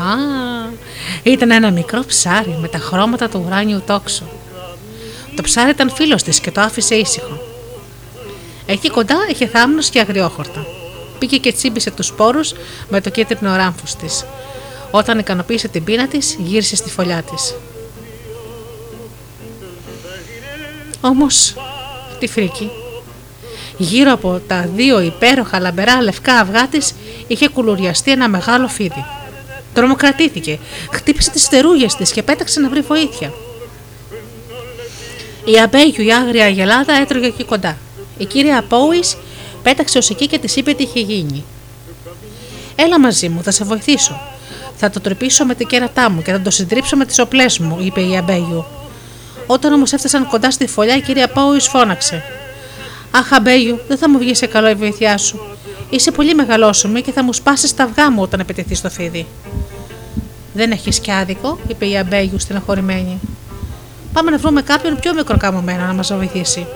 ήταν ένα μικρό ψάρι με τα χρώματα του ουράνιου τόξου. Το ψάρι ήταν φίλος της και το άφησε ήσυχο. Εκεί κοντά είχε θάμνος και αγριόχορτα. Πήγε και τσίμπησε τους σπόρους με το κίτρινο ράμφος της. Όταν ικανοποίησε την πείνα της, γύρισε στη φωλιά της. Όμως, τη φρίκη. Γύρω από τα δύο υπέροχα λαμπερά λευκά αυγά της είχε κουλουριαστεί ένα μεγάλο φίδι. Τρομοκρατήθηκε, χτύπησε τις στερούγες της και πέταξε να βρει βοήθεια. Η αμπέγιου η άγρια γελάδα έτρωγε εκεί κοντά. Η κυρία Πόη πέταξε ως εκεί και της είπε τι είχε γίνει. Έλα μαζί μου, θα σε βοηθήσω. Θα το τρυπήσω με την κέρατά μου και θα το συντρίψω με τις οπλές μου, είπε η Αμπέγιου. Όταν όμως έφτασαν κοντά στη φωλιά, η κυρία Πόη φώναξε. Αχ, Αμπέγιου, δεν θα μου βγει σε καλό η βοήθειά σου. Είσαι πολύ μεγαλόσωμη και θα μου σπάσεις τα αυγά μου όταν επιτεθείς στο φίδι. Δεν έχεις κι άδικο, είπε η Αμπέγιου στεναχωρημένη. Πάμε να βρούμε κάποιον πιο μικροκαμωμένο να μας βοηθήσει.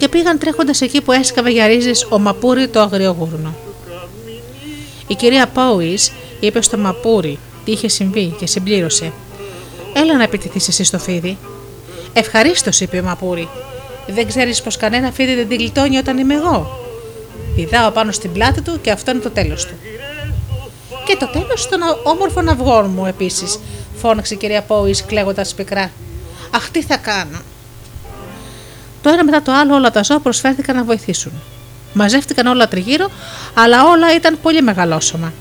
Και πήγαν τρέχοντας εκεί που έσκαβε για ρίζες ο Μαπούρι το αγριογούρνο. Η κυρία Πόη είπε στο Μαπούρι τι είχε συμβεί και συμπλήρωσε. Έλα να επιτεθεί εσύ στο φίδι. Ευχαρίστως, είπε ο Μαπούρι. Δεν ξέρεις πως κανένα φίδι δεν τη γλιτώνει όταν είμαι εγώ. Πηδάω πάνω στην πλάτη του και αυτό είναι το τέλος του. Και το τέλος των όμορφων αυγών μου επίσης, φώναξε η κυρία Πόη κλαίγοντας πικρά. Αχ, τι θα κάνω. Το ένα μετά το άλλο όλα τα ζώα προσφέρθηκαν να βοηθήσουν. Μαζεύτηκαν όλα τριγύρω, αλλά όλα ήταν πολύ μεγαλόσωμα.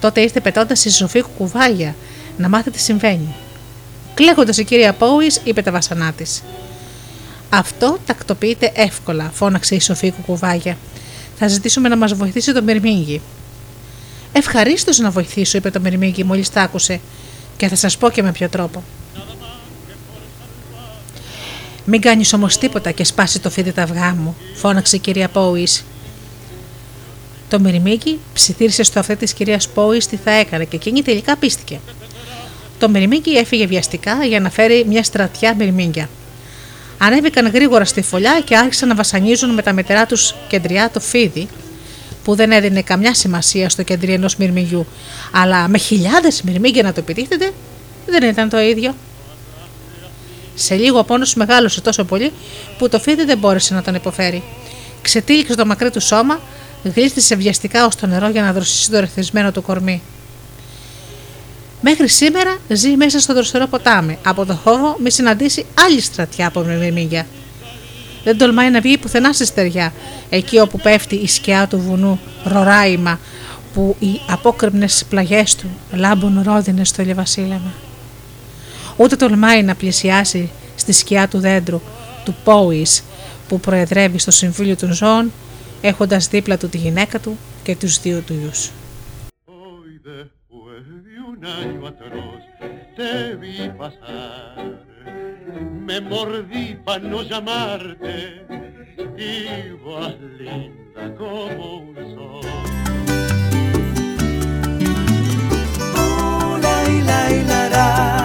Τότε ήρθε πετώντας η Σοφή κουκουβάγια να μάθει τι συμβαίνει. Κλαίγοντας η κυρία Πόη, είπε τα βασανά της. Αυτό τακτοποιείται εύκολα, φώναξε η Σοφή κουκουβάγια. Θα ζητήσουμε να μας βοηθήσει το Μυρμήγκι. Ευχαρίστως να βοηθήσω, είπε το Μυρμήγκι μόλις τα άκουσε, και θα σας πω και με ποιο τρόπο. Μην κάνεις όμως τίποτα και σπάσει το φίδι τα αυγά μου, φώναξε η κυρία Πόης. Το Μυρμήγκι ψιθύρισε στο αυτή της κυρίας Πόης τι θα έκανε και εκείνη τελικά πίστηκε. Το Μυρμήγκι έφυγε βιαστικά για να φέρει μια στρατιά Μυρμήγκια. Ανέβηκαν γρήγορα στη φωλιά και άρχισαν να βασανίζουν με τα μετερά τους κεντριά το φίδι, που δεν έδινε καμιά σημασία στο κεντρί ενός μυρμηγιού, αλλά με χιλιάδες μυρμήγκια να το επιτίθεται, δεν ήταν το ίδιο. Σε λίγο ο πόνος μεγάλωσε τόσο πολύ που το φίδι δεν μπόρεσε να τον υποφέρει. Ξετύλιξε το μακρύ του σώμα, γλίστησε βιαστικά ως το νερό για να δροσίσει το ρεθισμένο του κορμί. Μέχρι σήμερα ζει μέσα στο δροσερό ποτάμι. Από το χώρο μη συναντήσει άλλη στρατιά από μυρμήγκια. Δεν τολμάει να βγει πουθενά στη στεριά, εκεί όπου πέφτει η σκιά του βουνού Ροράιμα, που οι απόκρυμνες πλαγιές του λάμπουν ρόδινες στο ηλιοβασίλεμα. Ούτε τολμάει να πλησιάσει στη σκιά του δέντρου, του Πόης, που προεδρεύει στο Συμβούλιο των Ζώων, έχοντας δίπλα του τη γυναίκα του και τους δύο του ιούς. año atroz te vi pasar. Me mordí para no llamarte, ibas linda como un sol. Uh, la, la, la,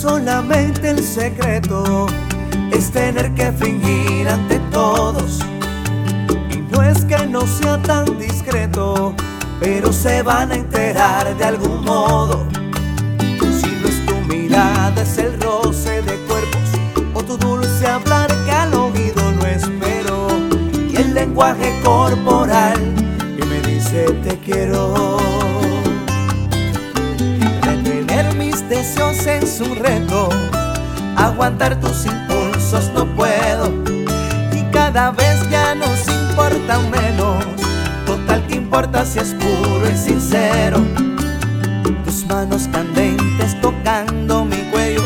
solamente el secreto tener que fingir ante todos. Y no es que no sea tan discreto, pero se van a enterar de algún modo. Si no es tu mirada, es el roce de cuerpos, o tu dulce hablar que al oído no espero, y el lenguaje corporal que me dice te quiero. Deseos es un reto, aguantar tus impulsos no puedo, y cada vez ya nos importa menos. Total, que importa si es puro y sincero? Tus manos candentes tocando mi cuello,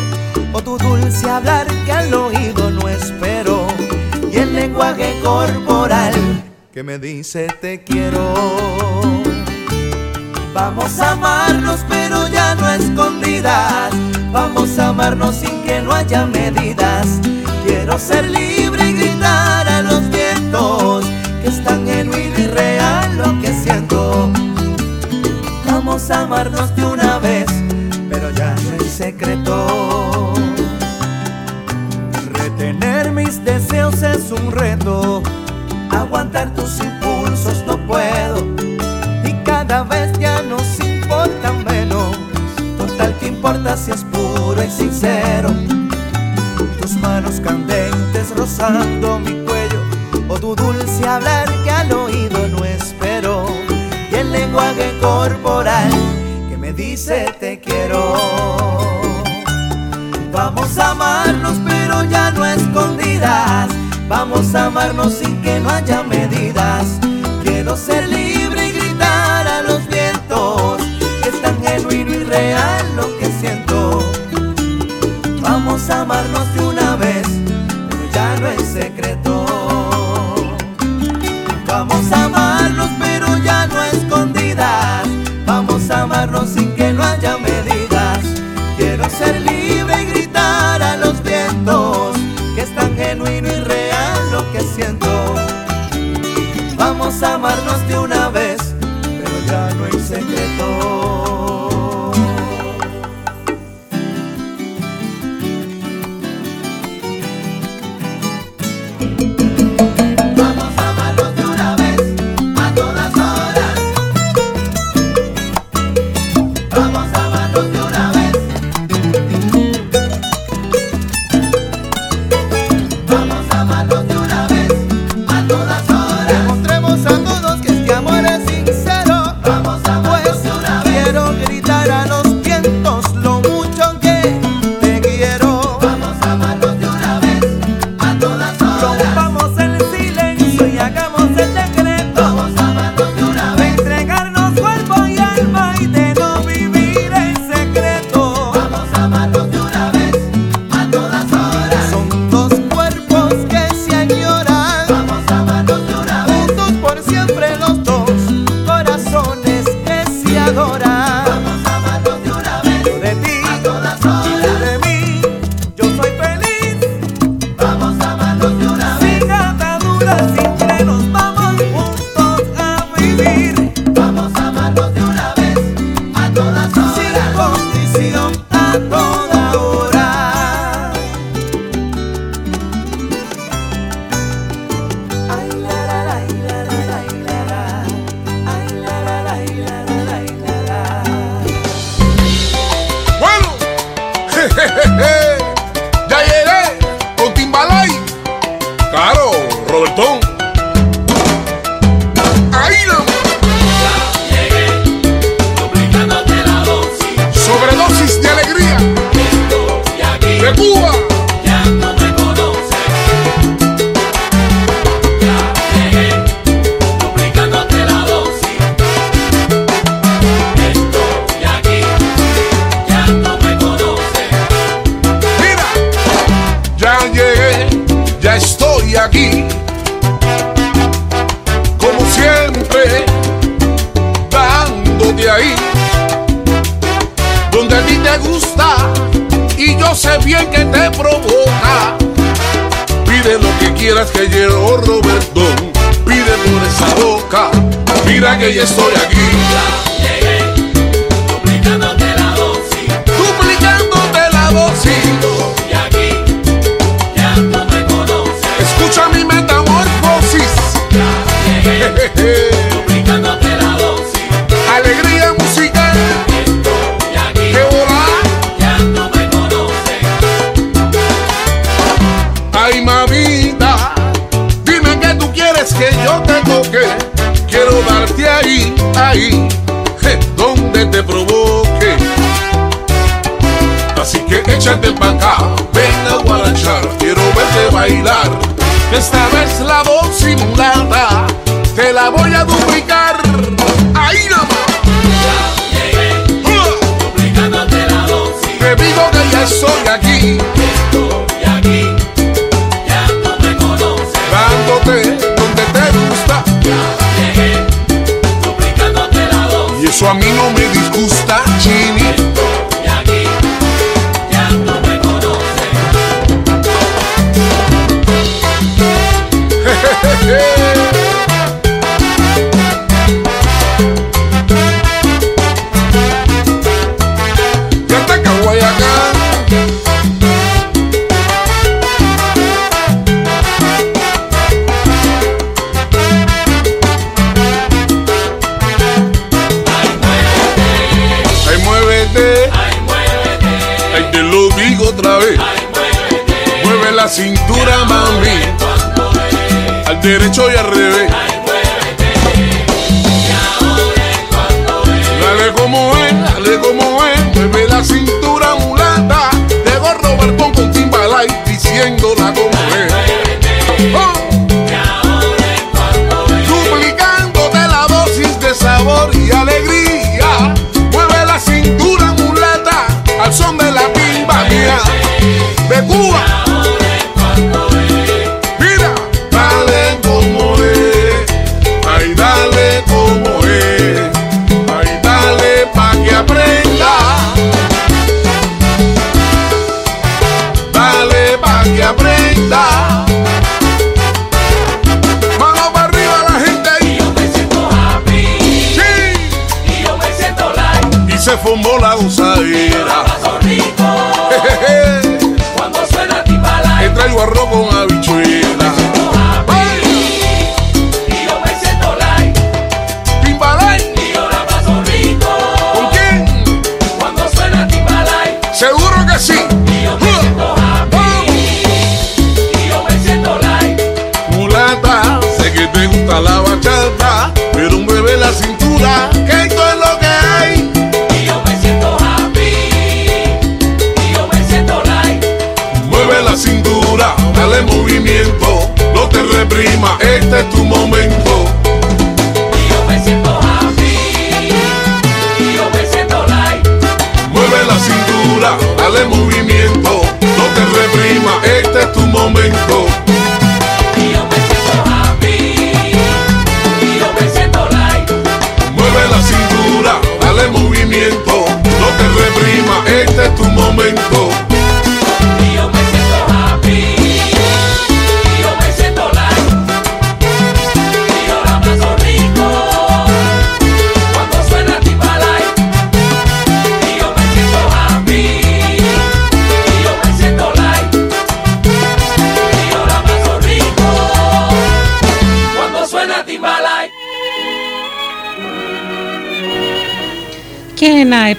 o tu dulce hablar que al oído no espero, y el lenguaje corporal que me dice te quiero. Vamos a amarnos pero ya no escondidas. Vamos a amarnos sin que no haya medidas. Quiero ser libre y gritar a los vientos que es tan genuino y real lo que siento. Vamos a amarnos de una vez, pero ya no en secreto. Retener mis deseos es un reto. Aguantar tus impulsos no puedo. Cada vez ya nos importa menos. Total, que importa si es puro y sincero? Tus manos candentes rozando mi cuello. O tu dulce hablar que al oído no espero. Y el lenguaje corporal que me dice te quiero. Vamos a amarnos pero ya no escondidas. Vamos a amarnos sin que no haya medidas. Quiero ser libre que yo te toque, quiero darte ahí, ahí, je, donde te provoque. Así que échate para acá, ven a guarachar, quiero verte bailar. Esta vez la voz simulada, te la voy a duplicar. Ahí nomás. Ya llegué, uh. duplicándote la voz. Te digo que ya estoy aquí. Derecho y al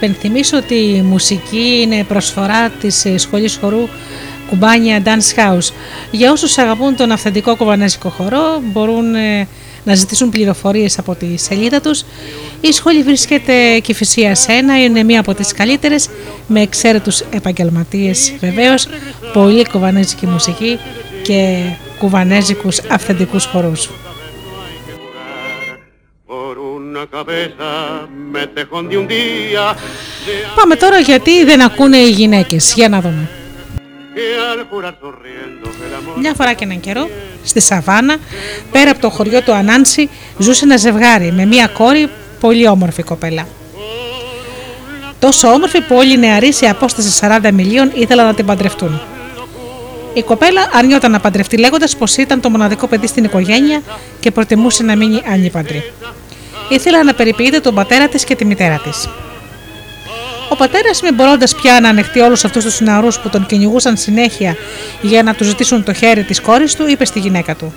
υπενθυμίσω ότι η μουσική είναι προσφορά της ε, σχολής χορού Κουμπάνια Dance House. Για όσους αγαπούν τον αυθεντικό κουβανέζικο χορό μπορούν ε, να ζητήσουν πληροφορίες από τη σελίδα τους. Η σχολή βρίσκεται Κηφισία 1, είναι μία από τις καλύτερες με εξαίρετους επαγγελματίες βεβαίως, πολύ κουβανέζικη μουσική και κουβανέζικους αυθεντικούς χορούς. Πάμε τώρα γιατί δεν ακούνε οι γυναίκες. Για να δούμε. que al jurar sonriendo el amor Μια φορά και έναν καιρό, στη Σαβάνα, πέρα από το χωριό του Ανάνση, ζούσε ένα ζευγάρι με μια κόρη πολύ όμορφη κοπέλα. Τόσο όμορφη που όλοι οι νεαροί σε απόσταση 40 μιλίων ήθελαν να την παντρευτούν. Η κοπέλα αρνιόταν να παντρευτεί λέγοντας πως ήταν το μοναδικό παιδί στην οικογένεια και προτιμούσε να μείνει ανήπαντρη. Ήθελε να περιποιείται τον πατέρα της και τη μητέρα της. Ο πατέρας, μην μπορώντας πια να ανεχτεί όλους αυτούς τους νεαρούς που τον κυνηγούσαν συνέχεια για να τους ζητήσουν το χέρι της κόρης του, είπε στη γυναίκα του: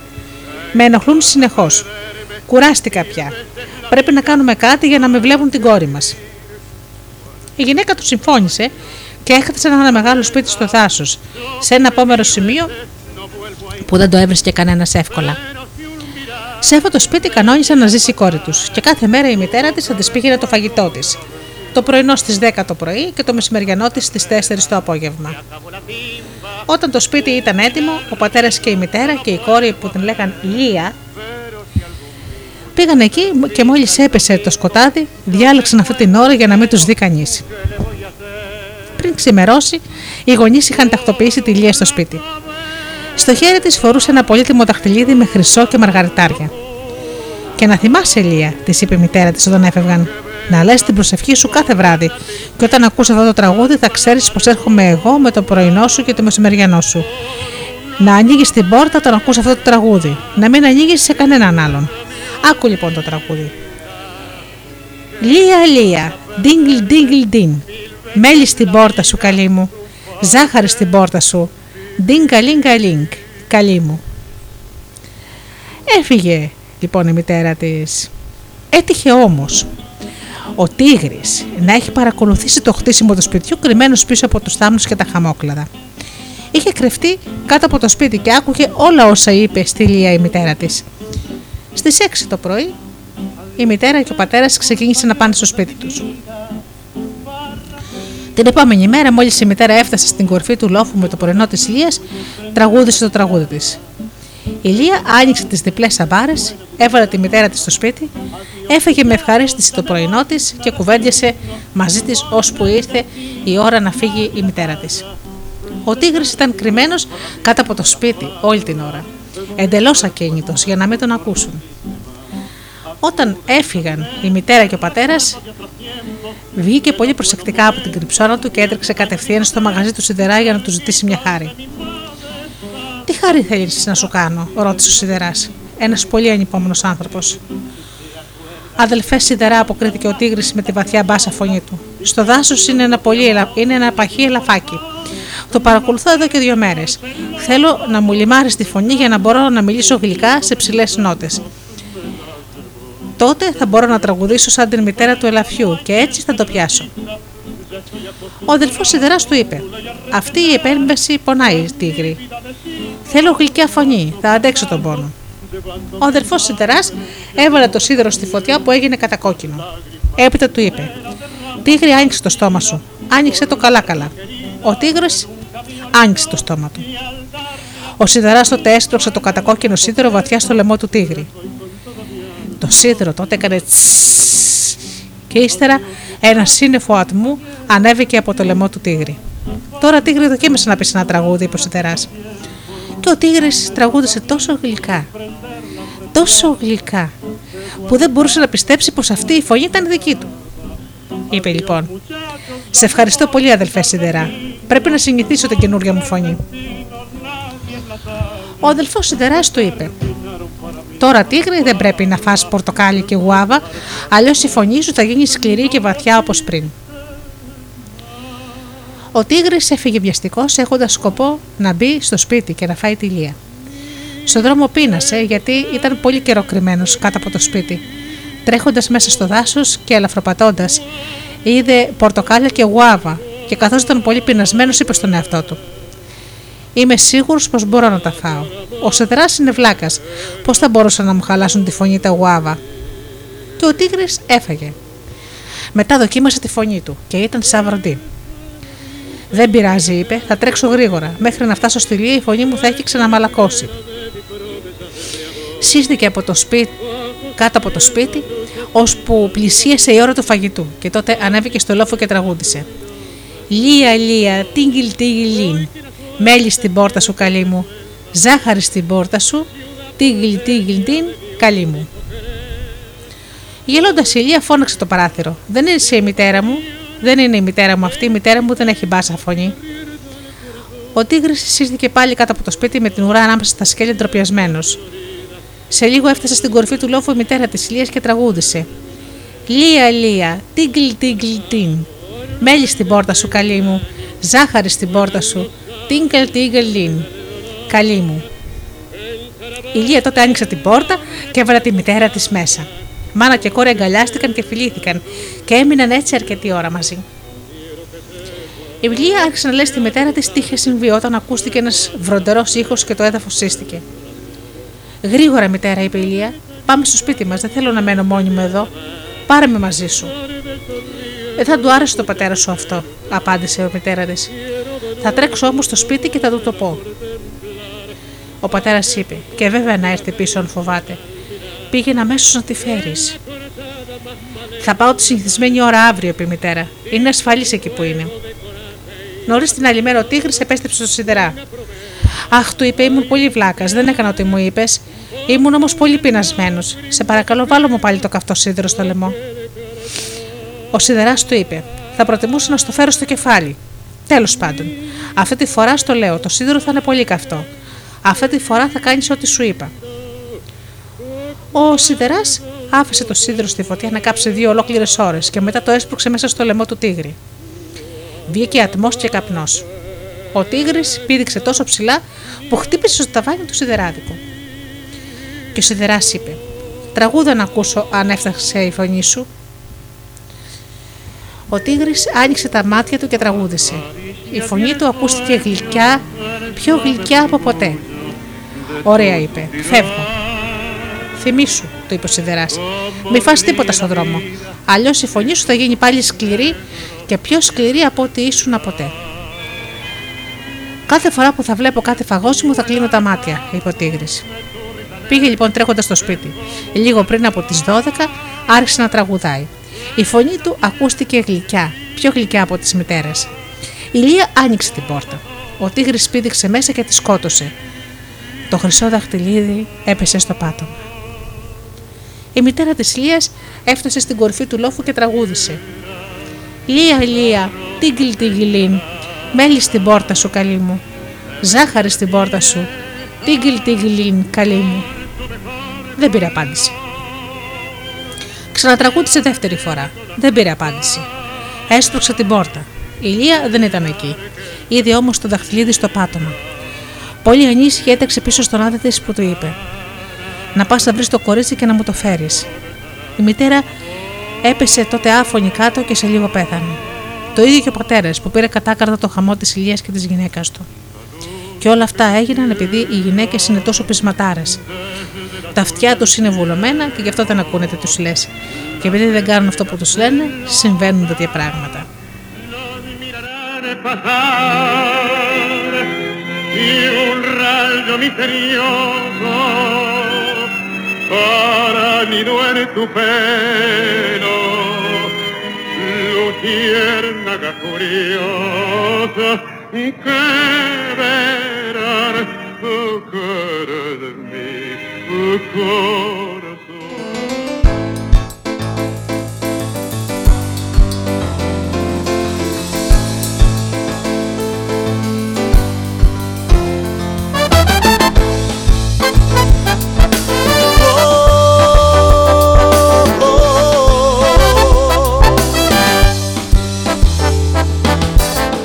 Με ενοχλούν συνεχώς. Κουράστηκα πια. Πρέπει να κάνουμε κάτι για να με βλέπουν την κόρη μας. Η γυναίκα του συμφώνησε και έχτισε ένα μεγάλο σπίτι στο δάσο, σε ένα απόμερο σημείο που δεν το έβρισκε κανένας εύκολα. Σε αυτό το σπίτι κανόνισαν να ζήσει η κόρη τους και κάθε μέρα η μητέρα της θα της πήγαινε το φαγητό της. Το πρωινό στις 10 το πρωί και το μεσημεριανό της στις 4 το απόγευμα. Όταν το σπίτι ήταν έτοιμο, ο πατέρας και η μητέρα και η κόρη που την λέγαν Λία πήγαν εκεί και μόλις έπεσε το σκοτάδι, διάλεξαν αυτή την ώρα για να μην τους δει κανείς. Πριν ξημερώσει, οι γονείς είχαν τακτοποιήσει τη Λία στο σπίτι. Στο χέρι της φορούσε ένα πολύτιμο δαχτυλίδι με χρυσό και μαργαριτάρια. Και να θυμάσαι, Λία, της είπε η μητέρα της όταν έφευγαν, να λες την προσευχή σου κάθε βράδυ. Και όταν ακούς αυτό το τραγούδι, θα ξέρεις πως έρχομαι εγώ με το πρωινό σου και το μεσημεριανό σου. Να ανοίγεις την πόρτα όταν ακούς αυτό το τραγούδι. Να μην ανοίγεις σε κανέναν άλλον. Άκου λοιπόν το τραγούδι. Λία, Λία, ντίγκλ, ντίγκλ, ντίν. Μέλι στην πόρτα σου, καλή μου. Ζάχαρη στην πόρτα σου. Ντίν, καλίν, καλίν, καλή μου. Έφυγε λοιπόν η μητέρα της. Έτυχε όμως ο τίγρης να έχει παρακολουθήσει το χτίσιμο του σπιτιού κρυμμένος πίσω από τους θάμνους και τα χαμόκλαδα. Είχε κρυφτεί κάτω από το σπίτι και άκουγε όλα όσα είπε στη Λία η μητέρα της. Στις 6 το πρωί η μητέρα και ο πατέρας ξεκίνησαν να πάνε στο σπίτι τους. Την επόμενη μέρα, μόλις η μητέρα έφτασε στην κορφή του λόφου με το πρωινό της Λίας, τραγούδισε το τραγούδι της. Η Λία άνοιξε τις διπλές σαμπάρες, έβαλε τη μητέρα της στο σπίτι, έφεγε με ευχαρίστηση το πρωινό της και κουβέντιασε μαζί της ώσπου ήρθε η ώρα να φύγει η μητέρα της. Ο τίγρης ήταν κρυμμένος κάτω από το σπίτι όλη την ώρα, εντελώς ακίνητος για να μην τον ακούσουν. Όταν έφυγαν η μητέρα και ο πατέρας, βγήκε πολύ προσεκτικά από την κρυψώνα του και έτρεξε κατευθείαν στο μαγαζί του Σιδερά για να του ζητήσει μια χάρη. Τι χάρη θέλεις να σου κάνω, ρώτησε ο Σιδεράς, ένας πολύ ανυπόμονος άνθρωπος. Αδελφέ Σιδερά, αποκρίθηκε ο Τίγρης με τη βαθιά μπάσα φωνή του. Στο δάσος είναι ένα, πολύ, ελα- είναι ένα παχύ ελαφάκι. Το παρακολουθώ εδώ και δύο μέρες. Θέλω να μου λιμάρεις τη φωνή για να μπορώ να μιλήσω γλυκά σε ψηλές νότες. Τότε θα μπορώ να τραγουδήσω σαν την μητέρα του ελαφιού και έτσι θα το πιάσω. Ο αδελφός Σιδεράς του είπε: Αυτή η επέμβαση πονάει, Τίγρη. Θέλω γλυκιά φωνή, θα αντέξω τον πόνο. Ο αδελφός Σιδεράς έβαλε το σίδερο στη φωτιά που έγινε κατακόκκινο. Έπειτα του είπε: Τίγρη, άνοιξε το στόμα σου. Άνοιξε το καλά-καλά. Ο τίγρη άνοιξε το στόμα του. Ο Σιδεράς τότε έστρωξε το κατακόκκινο σίδερο βαθιά στο λαιμό του τίγρη. Το σίδερο τότε έκανε τσσσσ και ύστερα ένα σύννεφο ατμού ανέβηκε από το λαιμό του τίγρη. Τώρα τίγρη δοκίμασε να πει ένα τραγούδι, είπε ο Σιδεράς. Και ο τίγρης τραγούδισε τόσο γλυκά, τόσο γλυκά, που δεν μπορούσε να πιστέψει πως αυτή η φωνή ήταν δική του. Είπε λοιπόν, σε ευχαριστώ πολύ αδελφέ Σιδερά, πρέπει να συνηθίσω την καινούργια μου φωνή. Ο αδελφός Σιδεράς του είπε, Τώρα τίγρη δεν πρέπει να φας πορτοκάλι και γουάβα, αλλιώς η φωνή σου θα γίνει σκληρή και βαθιά όπως πριν. Ο τίγρης έφυγε βιαστικός έχοντας σκοπό να μπει στο σπίτι και να φάει τη λία. Στο δρόμο πείνασε γιατί ήταν πολύ καιρό κρυμμένος κάτω από το σπίτι. Τρέχοντας μέσα στο δάσος και ελαφροπατώντας, είδε πορτοκάλια και γουάβα και καθώς ήταν πολύ πεινασμένος είπε στον εαυτό του Είμαι σίγουρος πως μπορώ να τα φάω. Ο Σεδρά είναι βλάκας. Πώς θα μπορούσαν να μου χαλάσουν τη φωνή τα γουάβα; Και ο τίγρης έφαγε. Μετά δοκίμασε τη φωνή του και ήταν σαν βροντί. Δεν πειράζει, είπε, θα τρέξω γρήγορα. Μέχρι να φτάσω στη λία η φωνή μου θα έχει ξαναμαλακώσει. Σύστηκε από το σπίτι, κάτω από το σπίτι, ώσπου πλησίασε η ώρα του φαγητού και τότε ανέβηκε στο λόφο και τραγούδισε. Λία, λία, τίγγιλ, τίγγιλ, λίν. Μέλι στην πόρτα σου, καλή μου. Ζάχαρη στην πόρτα σου. Τίγγιλ, τίγγιλ, τιν, καλή μου. Γελώντας η Ηλία φώναξε το παράθυρο. Δεν είναι η μητέρα μου. Δεν είναι η μητέρα μου αυτή. Η μητέρα μου δεν έχει μπάσα φωνή. Ο τίγρης σύστηκε πάλι κάτω από το σπίτι με την ουρά ανάμεσα στα σκέλια ντροπιασμένος. Σε λίγο έφτασε στην κορυφή του λόφου η μητέρα της Ηλίας και τραγούδισε. Λία, Λία, τίγκλ, τίγκλ, τιν. Μέλι στην πόρτα σου, καλή μου. Ζάχαρη στην πόρτα σου. Τίνκελ, τίγκλ, λιν. Καλή μου. Η Λία τότε άνοιξε την πόρτα και έβαλε τη μητέρα της μέσα. Μάνα και κόρη αγκαλιάστηκαν και φιλήθηκαν και έμειναν έτσι αρκετή ώρα μαζί. Η Λία άρχισε να λέει στη μητέρα της τι είχε συμβεί όταν ακούστηκε ένας βροντερός ήχος και το έδαφος σύστηκε. Γρήγορα, μητέρα, είπε η Λία. Πάμε στο σπίτι μας. Δεν θέλω να μένω μόνη μου εδώ. Πάρε με μαζί σου. Δεν θα του άρεσε το πατέρα σου αυτό, απάντησε η μητέρα της. Θα τρέξω όμως στο σπίτι και θα του το πω. Ο πατέρας είπε: Και βέβαια να έρθει πίσω αν φοβάται. Πήγαινε αμέσως να τη φέρεις. Θα πάω τη συνηθισμένη ώρα αύριο, είπε η μητέρα. Είναι ασφαλής εκεί που είναι. Νωρίς την άλλη μέρα ο Τίγρης επέστρεψε στο σιδερά. Αχ, του είπε, ήμουν πολύ βλάκας. Δεν έκανα ό,τι μου είπες. Ήμουν όμως πολύ πεινασμένος. Σε παρακαλώ, βάλω μου πάλι το καυτό σίδερο στο λαιμό. Ο σιδεράς του είπε: Θα προτιμούσα να στο φέρω στο κεφάλι. Τέλος πάντων, αυτή τη φορά στο λέω: Το σίδερο θα είναι πολύ καυτό. Αυτή τη φορά θα κάνεις ό,τι σου είπα. Ο σιδεράς άφησε το σίδερο στη φωτιά να κάψει δύο ολόκληρες ώρες και μετά το έσπρωξε μέσα στο λαιμό του τίγρη. Βγήκε ατμός και καπνός. Ο τίγρης πήδηξε τόσο ψηλά που χτύπησε στο ταβάνι του σιδεράδικου. Και ο σιδεράς είπε: Τραγούδα να ακούσω αν έφτασε η φωνή σου. Ο τίγρης άνοιξε τα μάτια του και τραγούδισε. Η φωνή του ακούστηκε γλυκιά, πιο γλυκιά από ποτέ. Ωραία, είπε. Φεύγω. Θυμήσου, του είπε ο Σιδεράς. Μη φας τίποτα στον δρόμο. Αλλιώς η φωνή σου θα γίνει πάλι σκληρή και πιο σκληρή από ό,τι ήσουν ποτέ. Κάθε φορά που θα βλέπω κάτι φαγόσιμο θα κλείνω τα μάτια, είπε ο Τίγρης. Πήγε λοιπόν τρέχοντας στο σπίτι. Λίγο πριν από τις 12 άρχισε να τραγουδάει. Η φωνή του ακούστηκε γλυκιά, πιο γλυκιά από τις μητέρες. Η Λία άνοιξε την πόρτα. Ο τίγρης πήδηξε μέσα και τη σκότωσε. Το χρυσό δαχτυλίδι έπεσε στο πάτωμα. Η μητέρα της Λίας έφτασε στην κορυφή του λόφου και τραγούδισε. Λία, Λία, τίγκλ τίγκλιν, μέλι στην πόρτα σου καλή μου. Ζάχαρη στην πόρτα σου, τίγκλ τίγκλιν καλή μου. Δεν πήρε απάντηση. Ξανατραγούδισε δεύτερη φορά. Δεν πήρε απάντηση. Έστρωξε την πόρτα. Η Λία δεν ήταν εκεί. Είδε όμως το δαχτυλίδι στο πάτωμα. Πολύ ανήσυχη έταξε πίσω στον άδε της που του είπε: Να πας να βρεις το κορίτσι και να μου το φέρεις. Η μητέρα έπεσε τότε άφωνη κάτω και σε λίγο πέθανε. Το ίδιο και ο πατέρας που πήρε κατάκαρδα το χαμό της Ηλία και της γυναίκας του. Και όλα αυτά έγιναν επειδή οι γυναίκες είναι τόσο πεισματάρες. Τα αυτιά τους είναι βουλωμένα και γι' αυτό δεν ακούνε τι τους λες. Και επειδή δεν κάνουν αυτό που τους λένε, συμβαίνουν τέτοια πράγματα.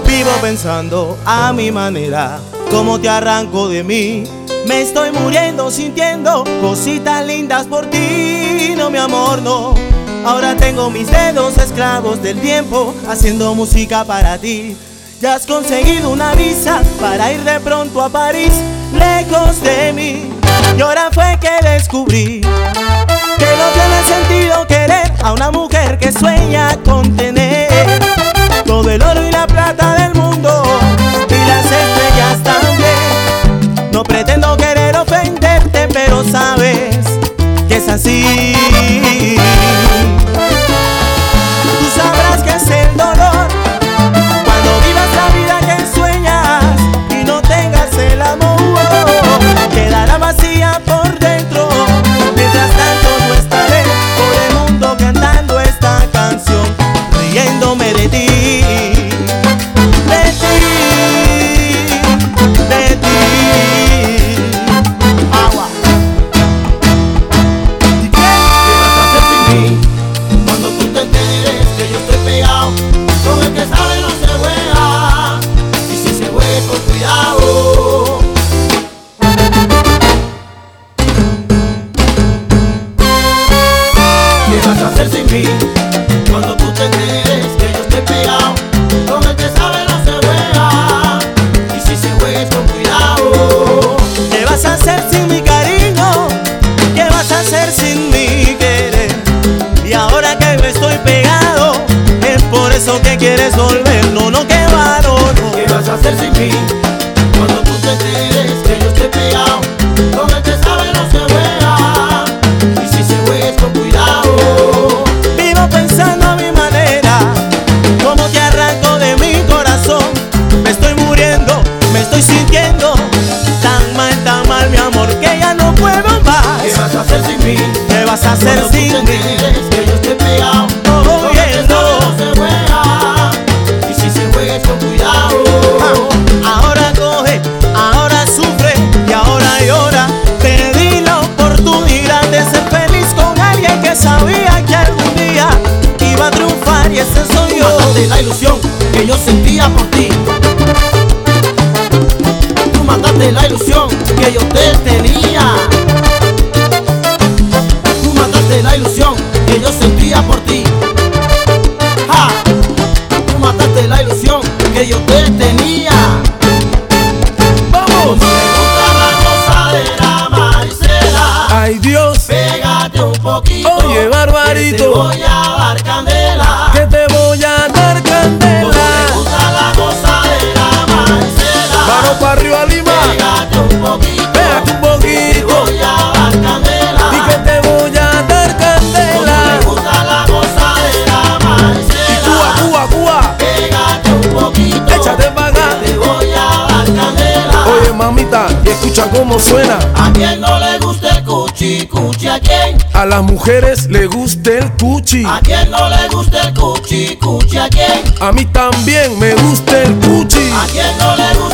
Vivo pensando a mi manera, cómo te arranco de mí. Me estoy muriendo sintiendo cositas lindas por ti, no mi amor, no. Ahora tengo mis dedos esclavos del tiempo, haciendo música para ti. Ya has conseguido una visa para ir de pronto a París, lejos de mí. Y ahora fue que descubrí que no tiene sentido querer a una mujer que sueña con tener todo el oro y la sabes que es así. A quien no le gusta el cuchi, cuchi a quien. A las mujeres le gusta el cuchi. A quien no le gusta el cuchi, cuchi a quien. A mí también me gusta el cuchi. A quien no le gusta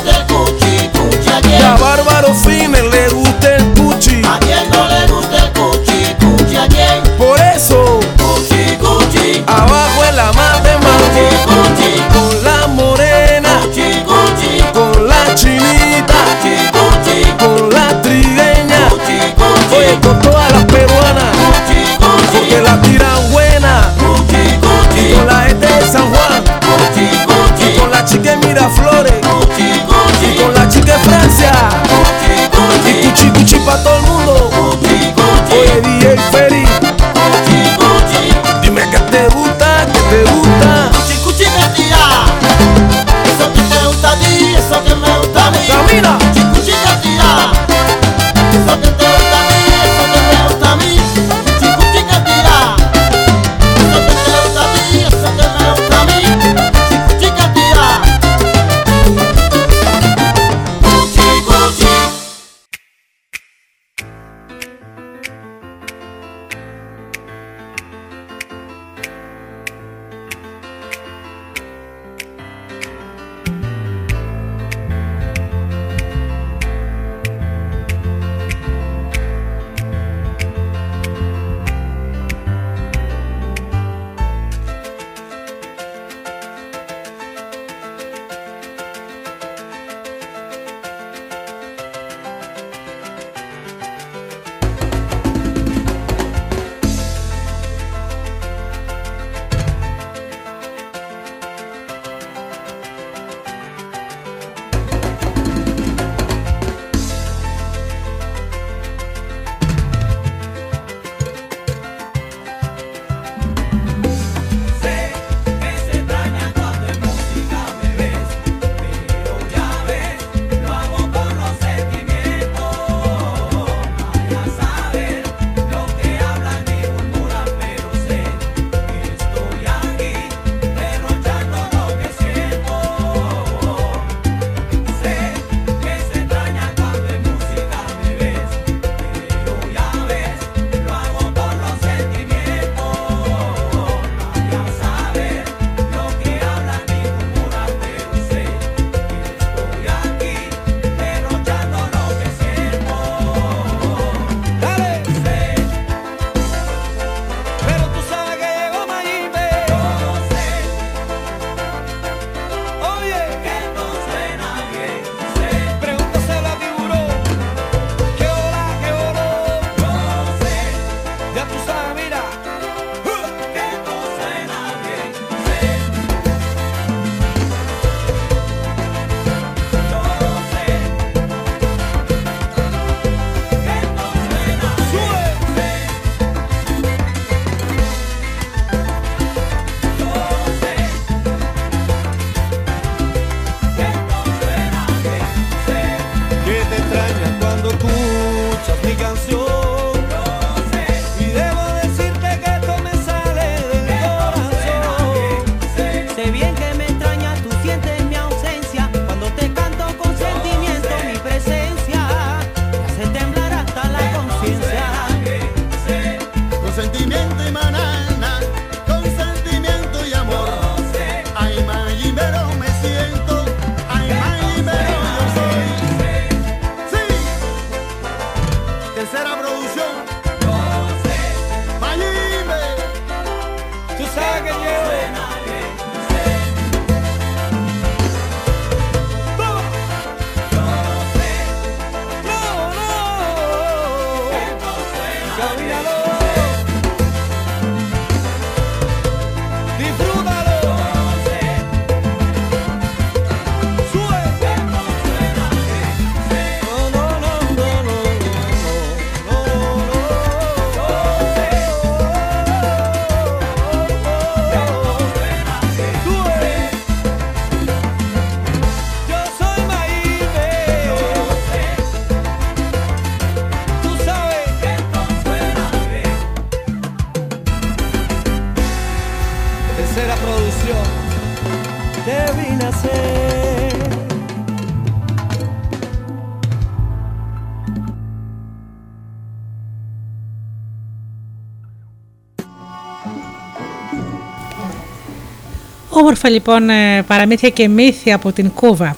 Όμορφα λοιπόν ε, παραμύθια και μύθια από την Κούβα.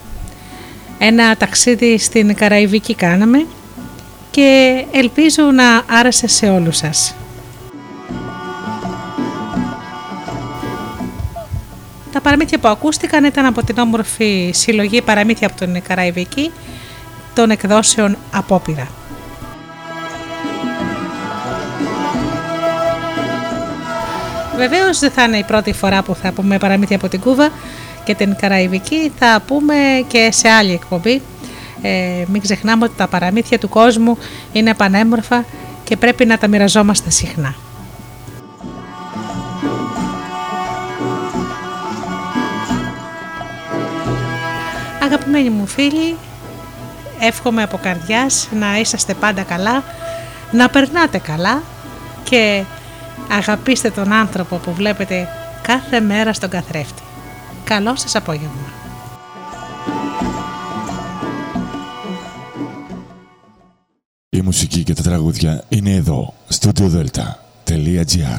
Ένα ταξίδι στην Καραϊβική κάναμε και ελπίζω να άρεσε σε όλους σας. Τα παραμύθια που ακούστηκαν ήταν από την όμορφη συλλογή παραμύθια από την Καραϊβική των εκδόσεων Απόπειρα. Βεβαίως δεν θα είναι η πρώτη φορά που θα πούμε παραμύθια από την Κούβα και την Καραϊβική, θα πούμε και σε άλλη εκπομπή. Ε, μην ξεχνάμε ότι τα παραμύθια του κόσμου είναι πανέμορφα και πρέπει να τα μοιραζόμαστε συχνά. Αγαπημένοι μου φίλοι, εύχομαι από καρδιάς να είσαστε πάντα καλά, να περνάτε καλά και αγαπήστε τον άνθρωπο που βλέπετε κάθε μέρα στον καθρέφτη. Καλό σας απόγευμα. Η μουσική και τα τραγούδια είναι εδώ, studio delta.gr